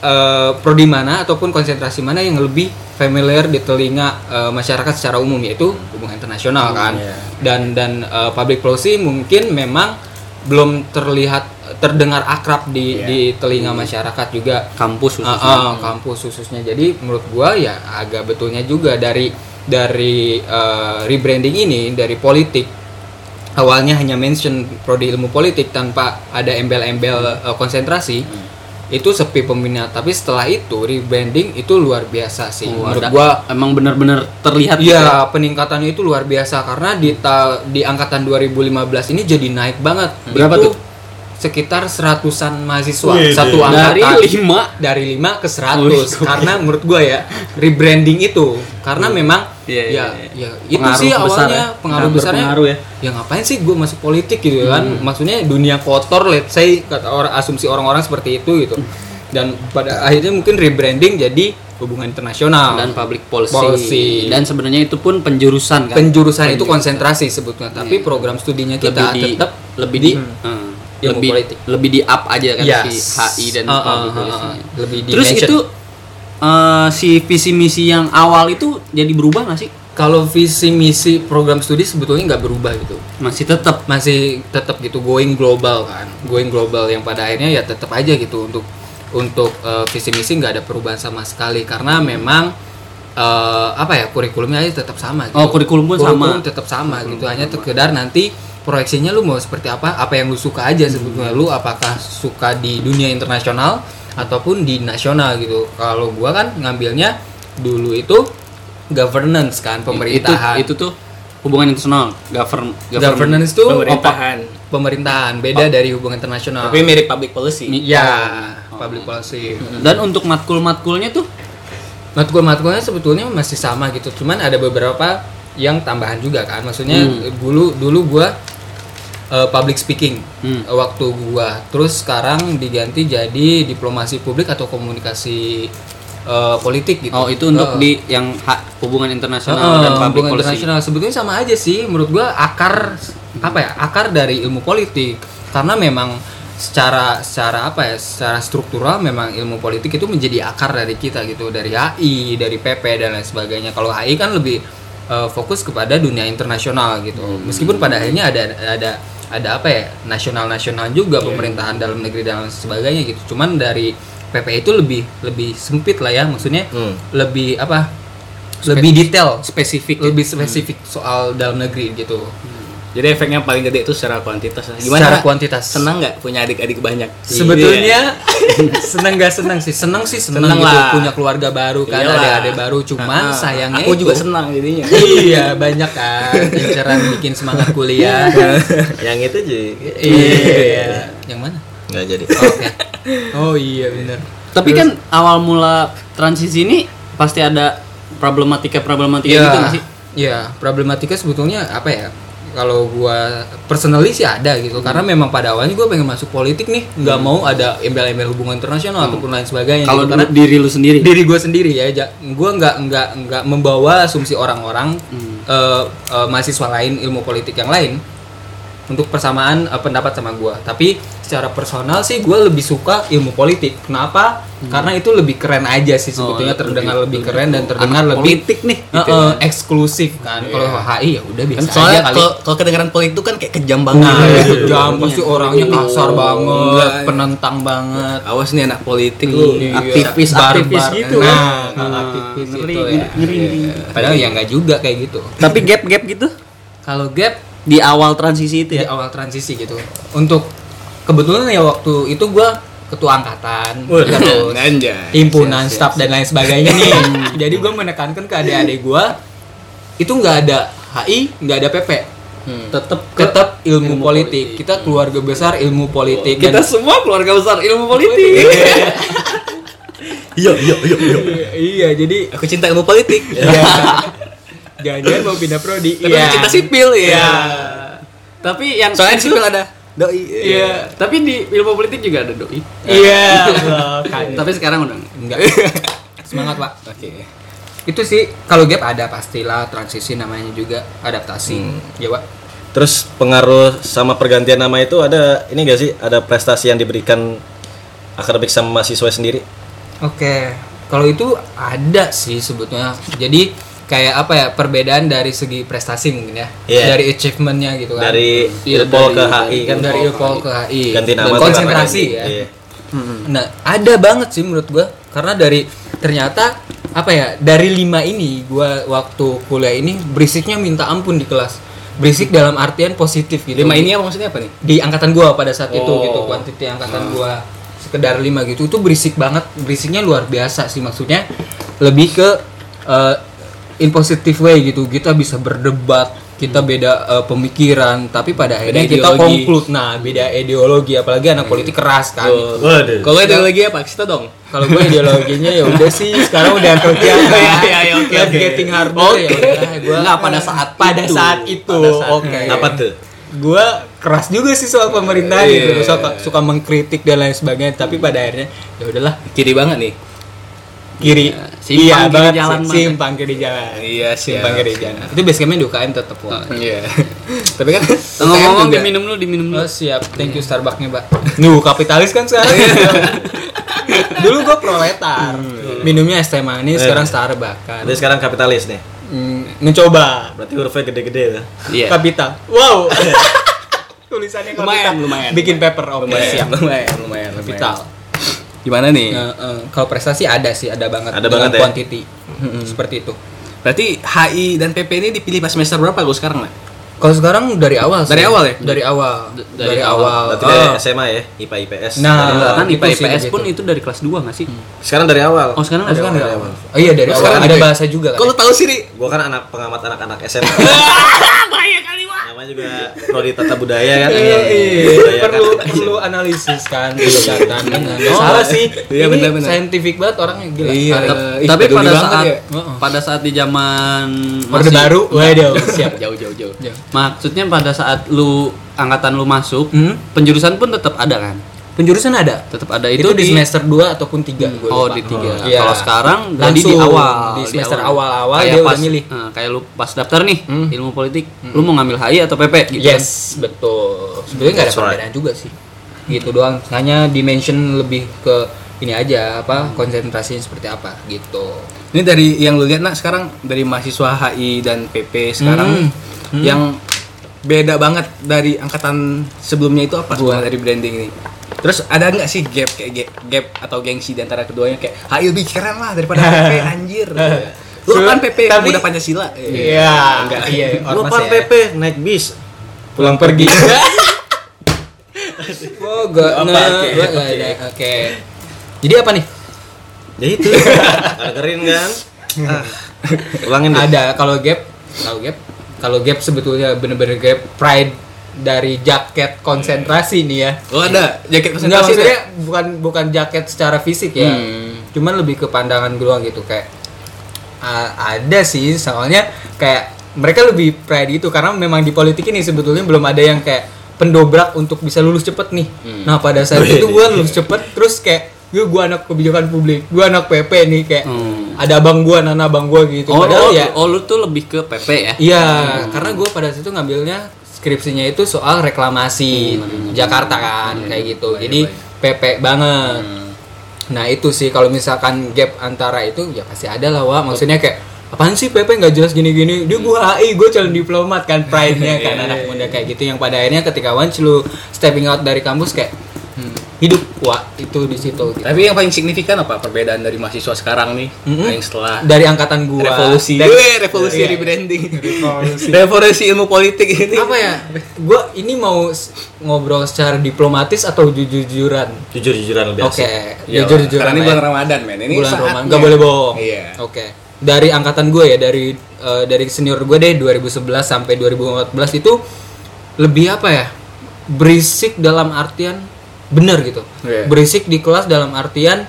eh, prodi mana ataupun konsentrasi mana yang lebih familiar di telinga eh, masyarakat secara umum yaitu hubungan internasional kan. iya. Dan dan eh, public policy mungkin memang belum terlihat terdengar akrab di Iya. di telinga masyarakat juga Kampus khususnya. Ah, ah, kampus khususnya. Jadi menurut gua ya agak betulnya juga dari dari eh, rebranding ini dari politik awalnya hanya mention prodi ilmu politik tanpa ada embel-embel eh, konsentrasi itu sepi peminat tapi setelah itu rebranding itu luar biasa sih. Oh, menurut gua emang benar-benar terlihat ya. Iya, peningkatannya itu luar biasa karena di ta- di angkatan 2015 ini jadi naik banget. Berapa Itu tuh? sekitar seratusan mahasiswa. Wih, satu angkatan. Dari lima? dari 5 ke 100 Wih, karena menurut gua ya rebranding itu. Karena memang Iya, iya, ya iya. ya itu Pengaruh sih besar awalnya ya. pengaruh besarnya berpengaruh ya. ya ngapain sih gue masuk politik gitu kan maksudnya dunia kotor let's say kata orang asumsi orang-orang seperti itu gitu dan pada akhirnya mungkin rebranding jadi hubungan internasional dan public policy. Policy. Dan sebenarnya itu pun penjurusan kan. penjurusan itu konsentrasi sebetulnya tapi Iya. program studinya lebih kita di tetap lebih di Hmm. lebih politik. lebih di up aja kan Yes. si HI dan Uh, uh, public uh, policy. uh, lebih di Terus mention. itu eh, si visi misi yang awal itu jadi berubah nggak sih? kalau visi misi program studi sebetulnya nggak berubah gitu. Masih tetap masih tetap gitu going global kan. Going global yang pada akhirnya ya tetap aja gitu untuk untuk eh, visi misi nggak ada perubahan sama sekali. Karena memang eh, apa ya kurikulumnya aja tetap sama gitu. Oh, kurikulum pun sama. tetap sama gitu. Hanya sekedar nanti proyeksinya lu mau seperti apa apa yang lu suka aja sebetulnya. Lu apakah suka di dunia internasional ataupun di nasional gitu. Kalau gua kan ngambilnya dulu itu governance kan pemerintahan. Itu, itu tuh hubungan internasional, govern, governance itu Pemerintahan. pemerintahan. Beda dari hubungan internasional. Tapi mirip public policy. Ya public policy. Dan untuk matkul-matkulnya tuh? Matkul-matkulnya sebetulnya masih sama gitu. Cuman ada beberapa yang tambahan juga kan. Maksudnya dulu dulu gua eh, public speaking Hmm. eh, waktu gua. Terus sekarang diganti jadi diplomasi publik atau komunikasi eh, politik gitu. Oh itu untuk Eh, di yang ha- hubungan internasional Heeh, dan public hubungan policy. internasional. Sebetulnya sama aja sih. Menurut gua akar apa ya akar dari ilmu politik. Karena memang secara secara apa ya secara struktural memang ilmu politik itu menjadi akar dari kita gitu. Dari HI dari PP dan lain sebagainya. Kalau HI kan lebih eh, fokus kepada dunia internasional gitu. Meskipun pada akhirnya ada ada ada apa ya nasional nasional juga pemerintahan dalam negeri dan sebagainya gitu cuman dari PP itu lebih lebih sempit lah ya maksudnya Hmm. lebih apa lebih detail spesifik. lebih spesifik soal dalam negeri gitu Jadi efeknya paling gede itu secara kuantitas. Gimana? secara kuantitas. Senang nggak punya adik-adik banyak? sebetulnya seneng gak seneng sih? Seneng sih seneng, Seneng gitu. lah. punya keluarga baru kan Iyalah. adik-adik baru. Cuman Ah, sayangnya aku juga itu- senang jadinya. iya banyak kan. Inceran bikin semangat kuliah. Yang itu jadi iya. Yang mana? Nggak jadi. Oke. Oh iya bener. Tapi kan awal mula transisi ini pasti ada problematika-problematika Iya, gitu nggak sih? Iya, problematika sebetulnya apa ya? Kalau gua personally sih ada gitu, karena memang pada awalnya gua pengen masuk politik nih, nggak mau ada embel-embel hubungan internasional ataupun lain sebagainya. Kalau gitu. karena diri lu sendiri. diri gue sendiri ya, gua nggak nggak nggak membawa asumsi orang-orang eh, eh, mahasiswa lain ilmu politik yang lain untuk persamaan eh, pendapat sama gua. Tapi secara personal sih gue lebih suka ilmu politik. Kenapa? Karena itu lebih keren aja sih sebetulnya terdengar lebih, keren dan terdengar Anak lebih politik nih, Eh, gitu eh, eksklusif kan. Kalau HI ya udah biasa Kan soalnya aja kali. kalau kalau kedengaran politik itu kan kayak kejam banget. Nah, gitu. itu jam pasti orangnya kasar banget, Enggak. penentang banget. Awas nih anak politik lu. Iya, aktivis- barbar. aktivis gitu. Nah, aktivis Ngeri, gitu ya. ngeri, ngeri. Padahal ya nggak juga kayak gitu. Tapi gap-gap gitu Kalau gap di awal transisi itu di ya. awal transisi gitu. Untuk kebetulan ya waktu itu gua ketua angkatan terus anjay. himpunan staff dan lain sebagainya nih. Jadi gua menekankan ke adik-adik gua itu nggak ada HI, nggak ada PP. Tetap Tetap ilmu, politik. Kita keluarga besar ilmu politik. kita Dan- semua keluarga besar ilmu politik. iya iya iya iya iya, jadi Aku cinta ilmu politik. jangan-jangan mau pindah prodi. Tapi aku cinta sipil ya. Tapi yang Soalnya itu- sipil ada doi. Iya, tapi di ilmu politik juga ada doi. Iya. Tapi sekarang udah Enggak. Semangat, Pak. Oke. Itu sih kalau gap ada pastilah transisi namanya juga adaptasi. Ya, Pak. terus pengaruh sama pergantian nama itu ada ini gak sih ada prestasi yang diberikan akademik sama mahasiswa sendiri Oke. Kalau itu ada sih sebetulnya. Jadi kayak apa ya perbedaan dari segi prestasi mungkin ya. Iya. dari achievementnya gitu kan. Dari Iya, Ilpol dari- ke HI kan. dari Ilpol ke HI. Ganti nama Dan konsentrasi ya. Iya. Nah, ada banget sih menurut gua. Karena dari ternyata apa ya dari lima ini gua waktu kuliah ini berisiknya minta ampun di kelas. Berisik dalam artian positif gitu. Lima ini apa maksudnya apa nih? di angkatan gua pada saat itu Oh. gitu kuantiti angkatan gua sekedar lima gitu. Itu berisik banget. Berisiknya luar biasa sih. Maksudnya lebih ke eh, in positive way gitu kita bisa berdebat kita beda eh, pemikiran tapi pada akhirnya kita ideologi. conclude nah beda ideologi apalagi anak politik keras kan Waduh. Kalau ada lagi apa? Kita dong. kalau gue ideologinya ya udah sih sekarang udah kerja kan Iya, iya, iya, oke, getting harder ya udah gue Nggak, pada saat pada itu. saat itu oke Apa tuh? gue keras juga sih soal pemerintahan Iya. gitu suka, suka mengkritik dan lain sebagainya tapi pada akhirnya ya udahlah Kiri banget nih. kiri simpang iya kiri banget jalan sih, mana? simpang kiri jalan Iya, simpang siap. kiri jalan itu basecampnya di UKM tetep kok Iya. Tapi kan Ngomong-ngomong diminum dulu, diminum dulu. Oh siap, thank you Starbucksnya mbak. Nuh kapitalis kan sekarang. Dulu gue proletar, minumnya es teh manis, sekarang Starbucks kan. Jadi sekarang kapitalis nih. Hmm, mencoba Berarti hurufnya gede-gede tuh. Iya. kapital. Wow. Tulisannya Lumayan, kapital. lumayan. Bikin paper, oke lumayan, siap. lumayan, lumayan, Kapital. Gimana nih? Nah, eh, kalau prestasi ada sih, ada banget. Ada banget ya? quantity. Seperti itu. Berarti HI dan PP ini dipilih pas semester berapa gue sekarang lah? Kalau sekarang dari awal sih. Dari awal ya? Dari awal. D- Dari, dari awal. Berarti dari Oh. SMA ya, IPA IPS. Nah, Dari awal. kan IPA IPS pun begitu. itu dari kelas 2 nggak sih? sekarang dari awal. Oh, sekarang Oh, ada. sekarang dari dari awal. awal. Oh iya dari awal. sekarang Ada juga ya? bahasa juga kan. Kok lu tahu sih? Gua kan anak pengamat anak-anak SMA. Namanya juga prodi tata budaya kan. Iya, perlu kan. perlu analisis kan pendekatan. Nggak salah sih. Iya, Ini benar-benar. scientific banget orangnya gila. Iya. Kali. Tapi pada saat ya. Pada saat di zaman Orde masih- baru, waduh, siap. Jauh, jauh, jauh. Ya. Maksudnya pada saat lu angkatan lu masuk, Hmm? penjurusan pun tetap ada kan? Penjurusan ada. Tetap ada Itu, itu, di semester 2 ataupun 3 gue Oh di tiga. Iya. Kalau sekarang Langsung di awal. di semester awal. awal-awal dia udah pas, milih. eh, kayak lu pas daftar nih Hmm. ilmu politik, lu mau ngambil HI atau PP gitu. kan? Yes, betul. Sebenarnya nggak ada That's right. perbedaan juga sih. Gitu doang. Hanya dimension lebih ke ini aja apa konsentrasinya seperti apa gitu. Ini dari yang lu lihat nak sekarang dari mahasiswa HI dan PP sekarang Hmm. yang beda banget dari angkatan sebelumnya itu apa Gua. sebenarnya dari branding ini? Terus ada nggak sih gap kayak gap, gap atau gengsi di antara keduanya kayak HI lebih keren lah daripada PP anjir. Lu kan PP Tapi- udah Pancasila. Iya, enggak iya Lu ormas pan ya. PP naik bis. pulang pergi. oh, gak, nah, oke, Jadi apa nih? Ya itu. Keren kan? Ah. Ulangin deh. Ada kalau gap, kalau gap, kalau gap sebetulnya bener-bener gap pride dari jaket konsentrasi nih ya. Oh ada jaket Enggak presentasi maksudnya bukan bukan jaket secara fisik ya. Hmm. Cuman lebih ke pandangan gue doang gitu kayak a- ada sih soalnya kayak mereka lebih pride itu karena memang di politik ini sebetulnya belum ada yang kayak pendobrak untuk bisa lulus cepet nih. Nah pada saat itu gue lulus cepet terus kayak gue gue anak kebijakan publik, gue anak PP nih kayak Hmm. ada abang gue, nana abang gue gitu. Oh, Padahal oh, ya oh, lu tuh lebih ke PP ya? Iya, karena gue pada situ ngambilnya skripsinya itu soal reklamasi Jakarta kan, kayak gitu. Jadi PP banget. Nah itu sih kalau misalkan gap antara itu ya pasti ada lah wah. Maksudnya kayak apaan sih PP nggak jelas gini-gini. Dia gue HI, gue calon diplomat kan pride-nya kan anak muda kayak gitu. Yang pada akhirnya ketika once lu stepping out dari kampus kayak hmm, hidup wah itu di situ. Gitu. Tapi yang paling signifikan apa perbedaan dari mahasiswa sekarang nih? Mm-mm. Yang setelah Dari angkatan gua revolusi, dari- Weh, revolusi Iya. rebranding, Revolusi. revolusi ilmu politik ini. apa ya gue ini mau ngobrol secara diplomatis atau jujur-jujuran Jujur-jujuran lebih oke asik. Iya, jujur-jujuran Karena ini ya. bulan Ramadan, men. Ini bulan. Ramadan nggak boleh bohong Iya. oke dari angkatan gue ya dari eh, dari senior gue deh 2011 sampai 2014 itu lebih apa ya berisik dalam artian bener gitu. Iya. berisik di kelas dalam artian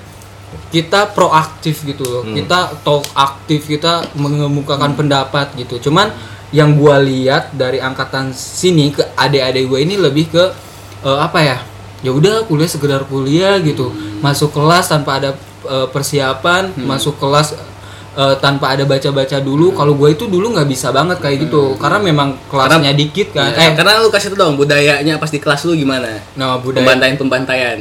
kita proaktif gitu loh. Kita talk aktif kita mengemukakan pendapat gitu. Cuman yang gua lihat dari angkatan sini ke adik-adik gue ini lebih ke eh, apa ya? Ya udah kuliah sekedar kuliah gitu. Masuk kelas tanpa ada eh, persiapan masuk kelas eh, tanpa ada baca-baca dulu kalau gue itu dulu nggak bisa banget kayak gitu. Karena memang kelasnya dikit kan. Iya, eh. karena lu kasih tau dong budayanya pas di kelas lu gimana? nah budaya Pembantaian-pembantaian.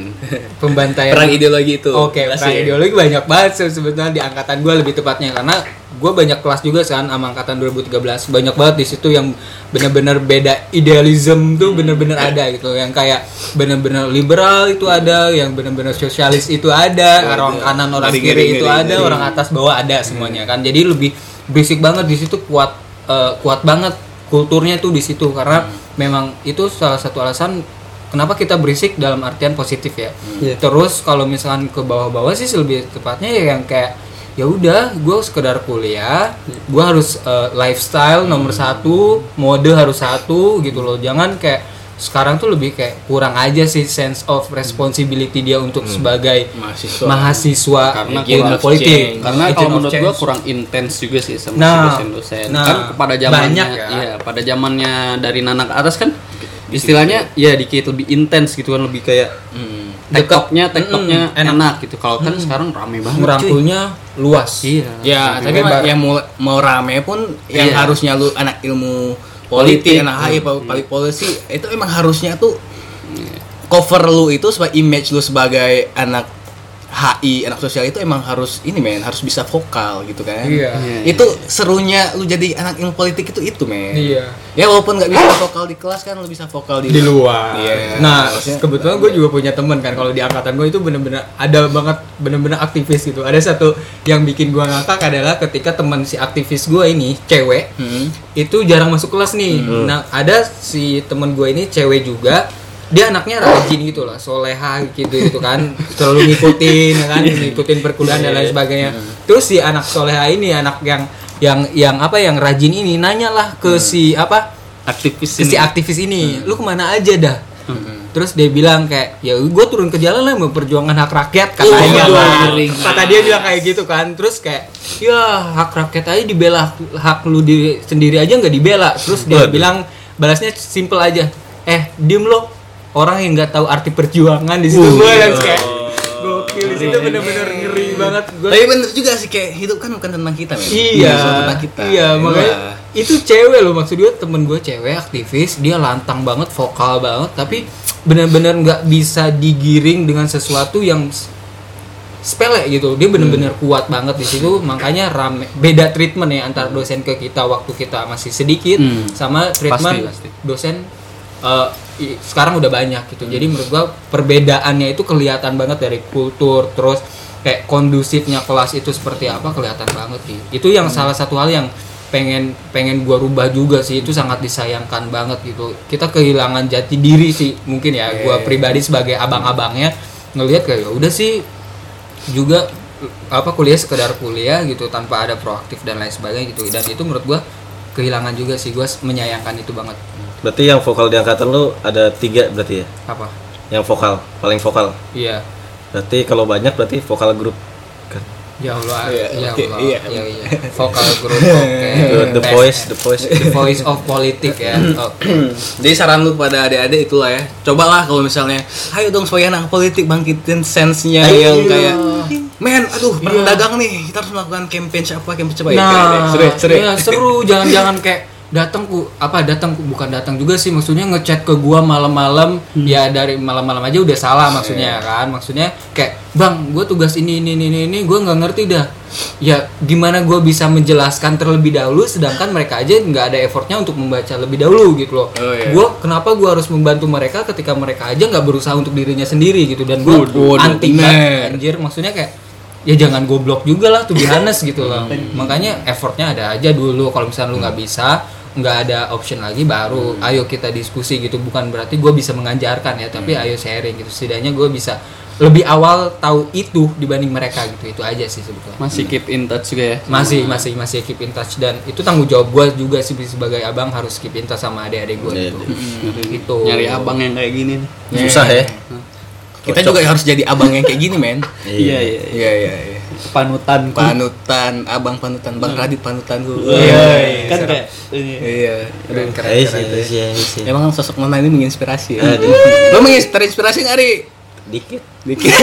pembantaian. Perang ideologi itu. Oke, Kelas perang ideologi banyak banget sebetulnya di angkatan gue lebih tepatnya. Karena gue banyak kelas juga kan sama angkatan 2013 banyak banget di situ yang benar-benar beda idealism tuh benar-benar ada gitu. Yang kayak benar-benar liberal itu ada yang benar-benar sosialis itu ada orang kanan orang Ngeri, kiri ngeri, itu ngeri, ada ngeri. orang atas bawah ada semuanya kan. Jadi lebih berisik banget di situ kuat eh, kuat banget kulturnya tuh di situ. Karena memang itu salah satu alasan kenapa kita berisik dalam artian positif ya. Terus kalau misalkan ke bawah-bawah sih lebih tepatnya ya yang kayak ya udah gue sekedar kuliah gue harus eh, lifestyle nomor satu mode harus satu gitu loh jangan kayak sekarang tuh lebih kayak kurang aja sih sense of responsibility dia untuk sebagai Mahasiswa. mahasiswa Karena ilmu kurang politik change. karena Agent kalau menurut gua change. kurang intens juga sih sama Nah, si dosen-dosen nah, kan pada zamannya ya. iya pada zamannya dari nanak ke atas kan istilahnya ya dikit lebih intens gitu kan lebih kayak tektoknya tektoknya Mm, enak. enak. gitu kalau kan sekarang rame banget merangkulnya luas iya Ya, tapi lebar. yang mau mau rame pun yang Iya. harusnya lu anak ilmu politik, Politik. anak HI, public policy itu emang harusnya tuh cover lu itu sebagai image lu sebagai anak HI, anak sosial itu emang harus ini men, harus bisa vokal gitu kan. Iya. Iya, Itu serunya lu jadi anak ilmu politik itu itu men. iya Ya walaupun nggak bisa vokal di kelas kan lu bisa vokal di di luar. Iya. Nah, Maksudnya- kebetulan gue juga punya temen kan kalau di angkatan gue itu bener-bener ada banget bener-bener aktivis gitu. Ada satu yang bikin gue ngakak adalah ketika teman si aktivis gue ini cewek Hmm. itu jarang masuk kelas nih. Nah, ada si temen gue ini cewek juga. Dia anaknya rajin gitu lah, soleha gitu gitu kan, selalu ngikutin ya kan, ngikutin perkuliahan dan lain sebagainya. Terus si anak soleha ini, anak yang yang yang apa yang rajin ini, nanyalah ke si apa? Aktivis si ini. aktivis ini lu ke mana aja dah? Terus dia bilang kayak ya gue turun ke jalan lah memperjuangkan hak rakyat katanya lah. ngeri. kata dia bilang kayak gitu kan. Terus kayak ya hak rakyat aja dibela hak lu di, sendiri aja nggak dibela. Terus dia Waduh. bilang balasnya simple aja eh diem lo orang yang nggak tahu arti perjuangan di situ gue langsung kayak gokil di situ bener-bener ngeri banget gue Tapi bener juga sih kayak hidup kan bukan tentang kita men. Iya, Bukan tentang kita. iya Ya makanya udah. itu cewek loh maksud gue temen gue cewek aktivis dia lantang banget vokal banget tapi benar-benar nggak bisa digiring dengan sesuatu yang sepele gitu dia benar-benar kuat banget di situ makanya rame beda treatment ya antar dosen ke kita waktu kita masih sedikit Hmm. sama treatment Pasti, pasti. dosen i- sekarang udah banyak gitu. Jadi menurut gua perbedaannya itu kelihatan banget dari kultur terus kayak kondusifnya kelas itu seperti apa kelihatan banget sih. Itu yang salah satu hal yang pengen pengen gua rubah juga sih. Itu sangat disayangkan banget gitu. Kita kehilangan jati diri sih mungkin ya. Gua pribadi sebagai abang-abangnya ngelihat kayak ya udah sih juga apa kuliah sekedar kuliah gitu tanpa ada proaktif dan lain sebagainya gitu. Dan itu menurut gua kehilangan juga sih. Gua menyayangkan itu banget Berarti yang vokal di angkatan lu ada tiga berarti ya? apa Yang vokal, paling vokal. iya Berarti kalau banyak berarti vokal grup. Kan? ya Allah Iya, ya oke, Allah iya. iya iya vokal grup oke The Best. voice, the voice. the voice of politik ya oke Jadi saran lu pada adik-adik itulah ya. Cobalah kalau misalnya, ayo dong supaya anak politik bangkitin sense-nya yang kayak Men, aduh, perang dagang nih. Kita harus melakukan campaign siapa, campaign siapa ya. nah seru, seru. iya, seru jangan-jangan kayak datang ku apa datang ku bukan datang juga sih maksudnya ngechat ke gua malam-malam. Ya dari malam-malam aja udah salah maksudnya kan? Maksudnya kayak bang gua tugas ini ini ini ini gua nggak ngerti dah. Ya gimana gua bisa menjelaskan terlebih dahulu sedangkan mereka aja nggak ada effortnya untuk membaca lebih dahulu gitu loh. Oh, iya. gua kenapa gua harus membantu mereka ketika mereka aja nggak berusaha untuk dirinya sendiri gitu? Dan gua Waduh, anti banget anjir. Maksudnya kayak ya jangan goblok juga lah tuh honest gitu loh. Makanya effortnya ada aja dulu. Kalau misalnya lu nggak bisa nggak ada option lagi baru ayo kita diskusi gitu. Bukan berarti gue bisa mengajarkan ya tapi ayo sharing gitu. Setidaknya gue bisa lebih awal tahu itu dibanding mereka gitu. Itu aja sih sebetulnya. Masih keep in touch juga ya? Masih masih masih keep in touch. Dan itu tanggung jawab gue juga sih sebagai abang harus keep in touch sama adik-adik gue Iya, gitu. Nyari- Gitu. nyari abang yang kayak gini nih. Susah ya. Kita juga harus jadi abang yang kayak gini, men. iya. Iya Iya, iya, iya. Panutan Panutan, abang panutan, Bang Radit panutan gue. iya kan kayak Iya. keren keren, keren. sih, sih, sih. Emang sosok Nona ini menginspirasi ya? Lo menginspirasi nggak, Ri? Dikit. Dikit.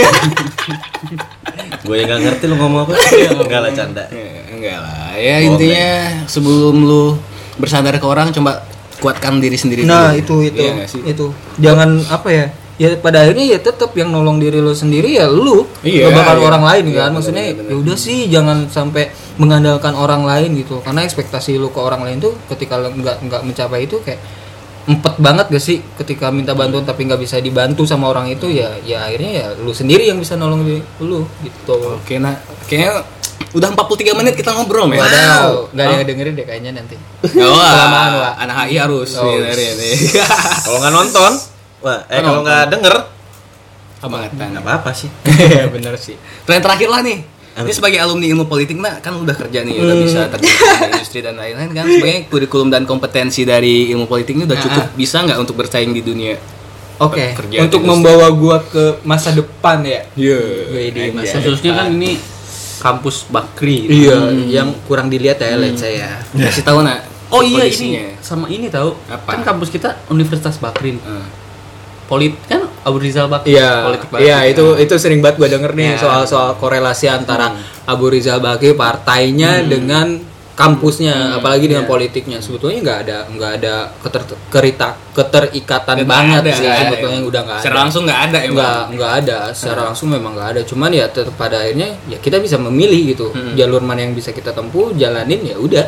Gue yang gak ngerti lu ngomong apa. Enggak lah canda. Ya, enggak lah. Ya intinya sebelum lu bersandar ke orang coba kuatkan diri sendiri Nah dulu. itu itu Iya nggak sih? itu jangan apa ya ya pada akhirnya ya tetap yang nolong diri lo sendiri ya lu Iya, Nggak bakal iya. orang lain Iya, kan maksudnya bener. ya udah sih jangan sampai mengandalkan orang lain gitu karena ekspektasi lu ke orang lain tuh ketika lu nggak nggak mencapai itu kayak empet banget gak sih ketika minta bantuan tapi nggak bisa dibantu sama orang itu ya ya akhirnya ya lu sendiri yang bisa nolong diri lu gitu Oke, nah kayaknya udah 43 menit kita ngobrol, men. Waduh, nggak ada yang dengerin deh kayaknya nanti. Wak. anak HI harus Oh, dengerin. Kalau nggak nonton, wah, eh kalau nggak denger, Kebangetan. nggak apa-apa sih. Iya bener sih. Tren terakhir lah nih. Ini sebagai alumni ilmu politik nak kan udah kerja nih, udah bisa terjun di industri dan lain-lain kan. Sebagai kurikulum dan kompetensi dari ilmu politik ini udah cukup bisa nggak untuk bersaing di dunia? Oke. Untuk membawa gua ke masa depan ya. Iya. Wede, masa Khususnya kan ini kampus Bakri. gitu. Iya, yang kurang dilihat ya, let's say ya. Kasih tahu nak. Oh iya ini sama ini tahu. Apa? Kan kampus kita Universitas Bakri. Eh. Polit kan Abu Rizal Bakri. Iya, Politik Bakri. iya itu itu sering banget gue denger nih Ya. soal soal korelasi antara Abu Rizal Bakri partainya dengan kampusnya, apalagi dengan politiknya. Sebetulnya nggak ada nggak ada keter, kerita, keterikatan Nggak banget ada, sih nggak ada. sebetulnya udah nggak Secara langsung nggak ada emang. nggak nggak ada secara langsung memang nggak ada cuman ya tetap pada akhirnya ya kita bisa memilih gitu jalur mana yang bisa kita tempuh jalanin ya udah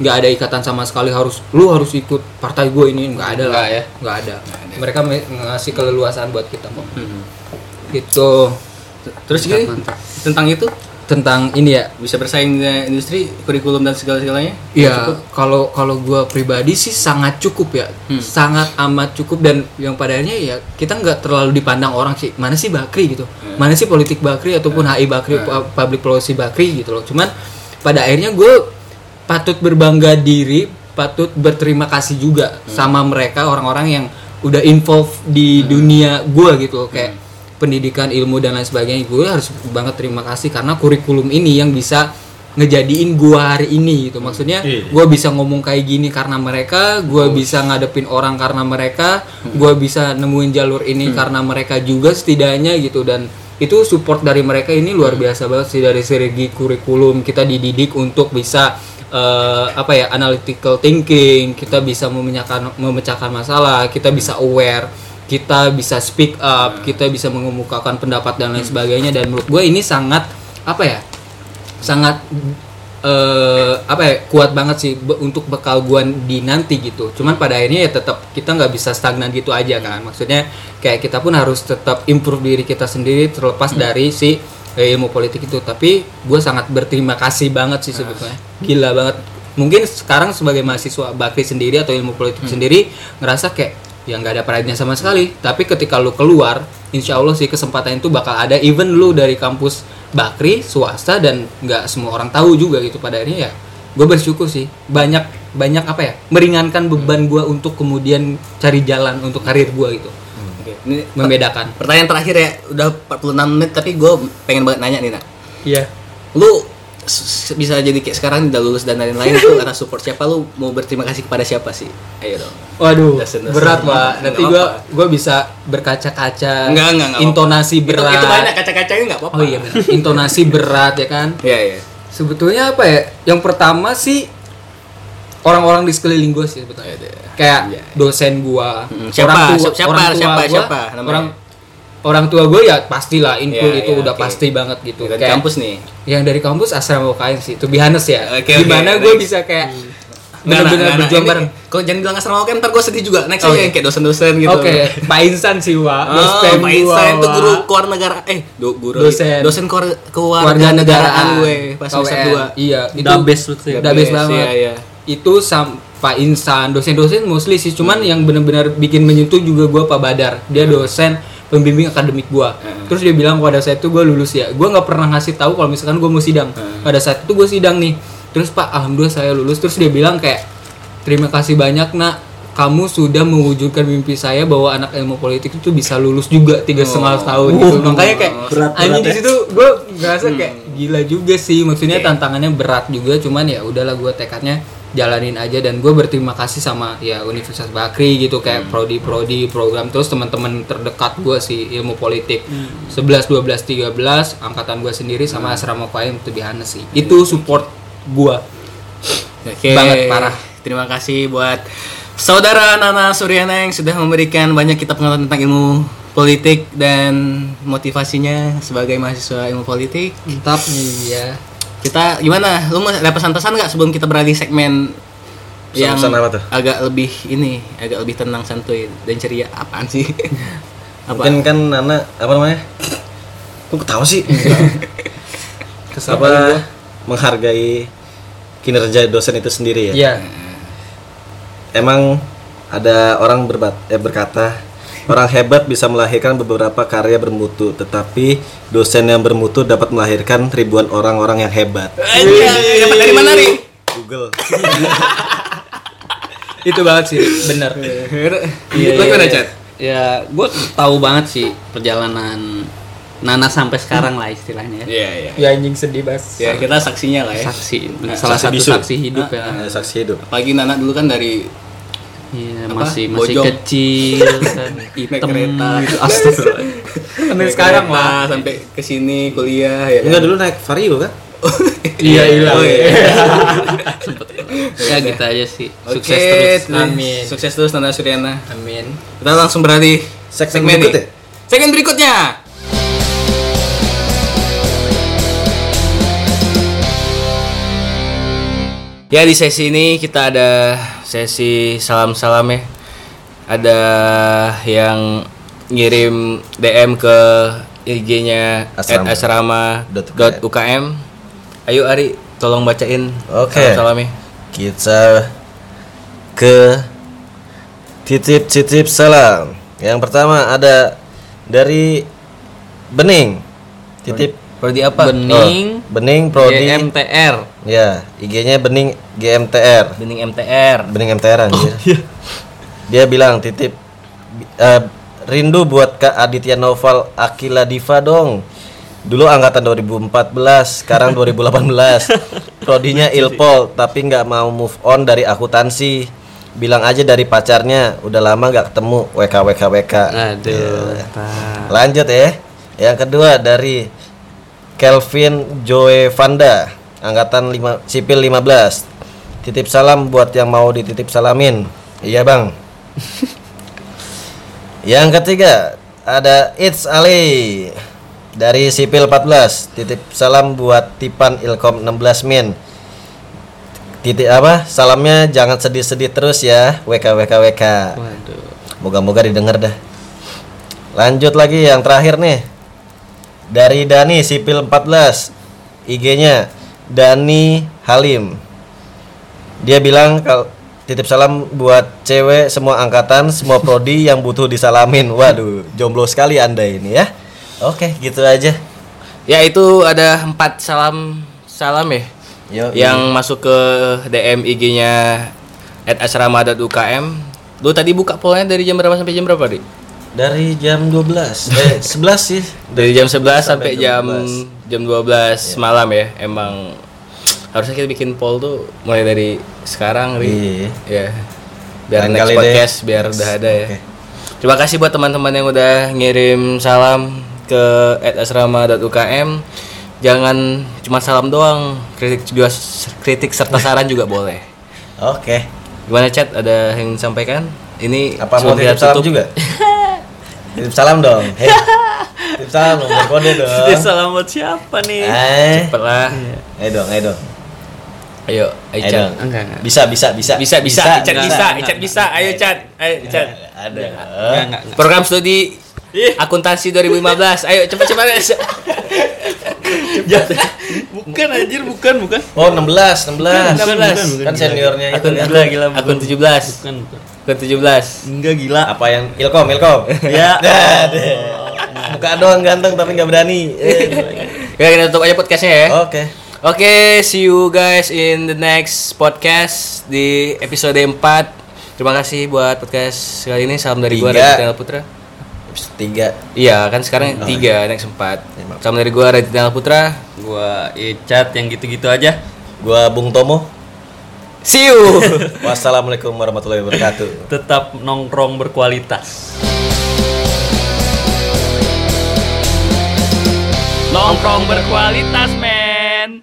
nggak ada ikatan sama sekali harus lu harus ikut. Partai gue ini nggak ada lah. Nggak ya? nggak ada. Mereka me- ngasih keleluasaan buat kita kok. Gitu. Terus gini tentang itu? Tentang ini ya. Bisa bersaing di industri kurikulum dan segala-segalanya? Iya, kalau kalau gua pribadi sih sangat cukup ya, sangat amat cukup. Dan yang pada akhirnya ya kita nggak terlalu dipandang orang sih. Mana sih Bakri gitu, mana sih politik Bakri ataupun HI Bakri, pu- public policy Bakri gitu loh. Cuman pada akhirnya gue patut berbangga diri, patut berterima kasih juga sama mereka orang-orang yang udah involve di dunia gua gitu loh. Kayak pendidikan ilmu dan lain sebagainya. Gue harus banget terima kasih karena kurikulum ini yang bisa ngejadiin gua hari ini gitu. Maksudnya gua bisa ngomong kayak gini karena mereka gua bisa ngadepin orang karena mereka gua bisa nemuin jalur ini karena mereka juga setidaknya gitu. Dan itu support dari mereka ini luar biasa banget sih dari segi kurikulum kita dididik untuk bisa eh, apa ya analytical thinking kita bisa memecahkan memecahkan masalah kita bisa aware kita bisa speak up, kita bisa mengemukakan pendapat dan lain sebagainya. Dan menurut gue ini sangat apa ya? sangat eh apa ya kuat banget sih be- untuk bekal gua di nanti gitu. Cuman pada akhirnya ya tetap kita nggak bisa stagnan gitu aja kan. Maksudnya kayak kita pun harus tetap improve diri kita sendiri terlepas dari si eh, ilmu politik itu. Tapi gue sangat berterima kasih banget sih sebetulnya. Gila banget. Mungkin sekarang sebagai mahasiswa bakri sendiri atau ilmu politik sendiri ngerasa kayak ya nggak ada pride-nya sama sekali. Tapi ketika lu keluar insya Allah sih kesempatan itu bakal ada. Even lu dari kampus bakri swasta dan nggak semua orang tahu juga gitu pada akhirnya ya gue bersyukur sih. Banyak banyak apa ya meringankan beban gue untuk kemudian cari jalan untuk karir gue gitu Oke. Ini membedakan pertanyaan terakhir ya, udah 46 menit tapi gue pengen banget nanya nih nak. iya Lu bisa jadi kayak sekarang udah lulus dan lain-lain itu karena support siapa lu mau berterima kasih kepada siapa sih? Ayo dong. Waduh, berat pak. Nggak Nanti gue gue bisa berkaca-kaca. Enggak, enggak, enggak Intonasi apa-apa. berat. Itu, itu banyak kaca-kacanya enggak apa-apa. Oh iya benar. Intonasi berat ya kan. Iya, iya. Sebetulnya apa ya? Yang pertama sih orang-orang di sekeliling gue sih sebetulnya. Kayak Iya. dosen gua, Hmm, siapa? orang tua, Siapa? orang tua Siapa? gua, Siapa namanya? orang orang tua gue ya pastilah input Iya, itu iya, udah oke. pasti banget gitu. Dari Kayak kampus nih. yang dari kampus asrama UKM sih. To be honest ya. Oke, Gimana gue next. bisa kayak Nggak, benar-benar nggak, nggak, berjuang ini- bareng. Kalau jangan bilang asrama kan ntar gue sedih juga. Next Oh, aja iya. yang kayak dosen-dosen gitu. Oke, Pak Insan sih, Wak. Oh, Dosen Pak gua, Insan itu guru kewarnegara eh do, guru Dosen. dosen keluar- Kewarganegaraan kewarganegaraan gue pas semester. 2. Iya, itu The best lu tuh ya. the best banget. Iya, iya. Itu sam Pak Insan, dosen-dosen mostly sih, cuman yang benar-benar bikin menyentuh juga gua Pak Badar. Dia dosen pembimbing akademik gua. Terus dia bilang pada saat itu gua lulus ya. Gua nggak pernah ngasih tahu kalau misalkan gua mau sidang. Pada saat itu gua sidang nih. Terus Pak, alhamdulillah saya lulus. Terus dia bilang kayak terima kasih banyak nak kamu sudah mewujudkan mimpi saya bahwa anak ilmu politik itu bisa lulus juga tiga setengah tahun gitu. Makanya kayak Berat, anjing di ya. situ gue ngerasa kayak gila juga sih. Maksudnya tantangannya berat juga. Cuman ya udahlah gue tekadnya jalanin aja. Dan gue berterima kasih sama ya Universitas Bakri gitu kayak prodi-prodi program. Terus teman-teman terdekat gue sih ilmu politik. 11 12 13 angkatan gue sendiri sama asrama UKM itu Bihana sih. Itu support gue. Oke. Banget, parah. Terima kasih buat saudara Nana Suryana yang sudah memberikan banyak kita pengetahuan tentang ilmu politik dan motivasinya sebagai mahasiswa ilmu politik. mantap ya Kita gimana? Lu mau ada pesan-pesan nggak sebelum kita beralih segmen yang Pesan-pesan apa tuh? agak lebih ini, agak lebih tenang, santuy dan ceria? Apaan sih? Apa? Mungkin kan Nana apa namanya? Kok ketawa sih? apa menghargai kinerja dosen itu sendiri ya? Iya. Emang ada orang berbat eh berkata Orang hebat bisa melahirkan beberapa karya bermutu, tetapi dosen yang bermutu dapat melahirkan ribuan orang-orang yang hebat. Dapat dari mana, Ri? Google. Itu banget sih, bener. Iya, Lu gimana, Chat? Ya, gue tahu banget sih perjalanan Nana sampai sekarang lah istilahnya ya. Iya, iya. Ya anjing sedih bas. Ya, kita saksinya lah ya. Saksi, salah saksi satu bisu. saksi hidup ya. Eh, Saksi hidup. Apalagi Nana dulu kan dari Iya, Apa? masih masih Bojong. kecil kan, hitam kereta. gitu. Astagfirullah. Sampai sekarang kereta, lah. sampai ke sini kuliah ya. Enggak dulu naik Vario kan? Iya, iya. Oh, iya. ya gitu aja sih. Oke, Sukses terus. terus. Amin. Sukses terus Nana Suryana. Amin. Kita langsung beralih Segmen nih. berikut ya? Segmen berikutnya. Ya di sesi ini kita ada sesi salam-salam ya. Ada yang ngirim DM ke IG-nya Asrama. @asrama.ukm. Ayo Ari, tolong bacain Oke. salam-salamnya. Kita ke titip-titip salam. Yang pertama ada dari Bening. Titip Prodi apa? Bening Oh, Bening Prodi. GMTR. Ya, IG-nya Bening GMTR. Bening MTR. Bening MTR anjir. Dia bilang titip eh, rindu buat Kak Aditya Noval Akila Diva dong. Dulu angkatan 2014, sekarang 2018. Prodinya Ilpol, tapi nggak mau move on dari akuntansi. Bilang aja dari pacarnya, udah lama nggak ketemu. WK WK WK. Aduh. Pak. Lanjut ya. Yang kedua dari Kelvin Joe Vanda, angkatan 5 sipil 15. Titip salam buat yang mau dititip salamin. Iya, Bang. yang ketiga ada It's Ali dari sipil 14. Titip salam buat Tipan Ilkom 16 Min. Titik apa? Salamnya jangan sedih-sedih terus ya. WK WK WK. Waduh. Moga-moga didengar dah. Lanjut lagi yang terakhir nih. Dari Dani Sipil 14. IG-nya Dani Halim. Dia bilang kalau titip salam buat cewek semua angkatan, semua prodi yang butuh disalamin. Waduh, jomblo sekali Anda ini ya. Oke, gitu aja. Ya itu ada empat salam salam ya Yo, yang masuk ke DM IG-nya @asrama.ukm. Lu tadi buka pollnya dari jam berapa sampai jam berapa, Dik? Dari jam 12. Eh, 11 sih. Dari jam 11 sampai, Sampai jam 12. jam 12 malam ya. Emang harusnya kita bikin poll tuh mulai dari sekarang, Ri. Iya. Ya. Biar Lain next kali deh. podcast biar udah ada ya. Oke. Terima kasih buat teman-teman yang udah ngirim salam ke @asrama.ukm. Jangan cuma salam doang, kritik juga kritik serta saran juga boleh. Oke. Gimana chat? Ada yang disampaikan? Ini Apa mau kita tutup. juga? titip salam dong. Hei. Titip salam dong, kode dong. Dia salam buat siapa nih? Eh. Cepet lah. Ayo dong, ayo dong. Ayo, ayo dong. Enggak, enggak. Bisa, bisa, bisa. Bisa, bisa, chat enggak, bisa, chat bisa. Ayo chat, ayo chat. Ada. Enggak, enggak, enggak. Program studi akuntansi 2015. Ayo cepet-cepet. Bukan anjir, bukan, bukan. Oh, 16, 16. 16. Kan seniornya itu. Akun ya. Gila, gila. Akun bukan. 17. Bukan, bukan. Akun 17. Enggak gila. Apa yang Ilkom, Ilkom. Ya. Deh. Muka doang ganteng tapi nggak berani. Ya, kita tutup aja podcastnya ya. Oke. Oke, see you guys in the next podcast di episode 4. Terima kasih buat podcast kali ini. Salam dari gua Tiga. Raditya Putra. Episode 3. Iya, kan sekarang tiga, next 4. Salam dari gua Raditya Putra. Gua Icat yang gitu-gitu aja. Gua Bung Tomo. See you. Wassalamualaikum warahmatullahi wabarakatuh. Tetap nongkrong berkualitas. Nongkrong berkualitas, men.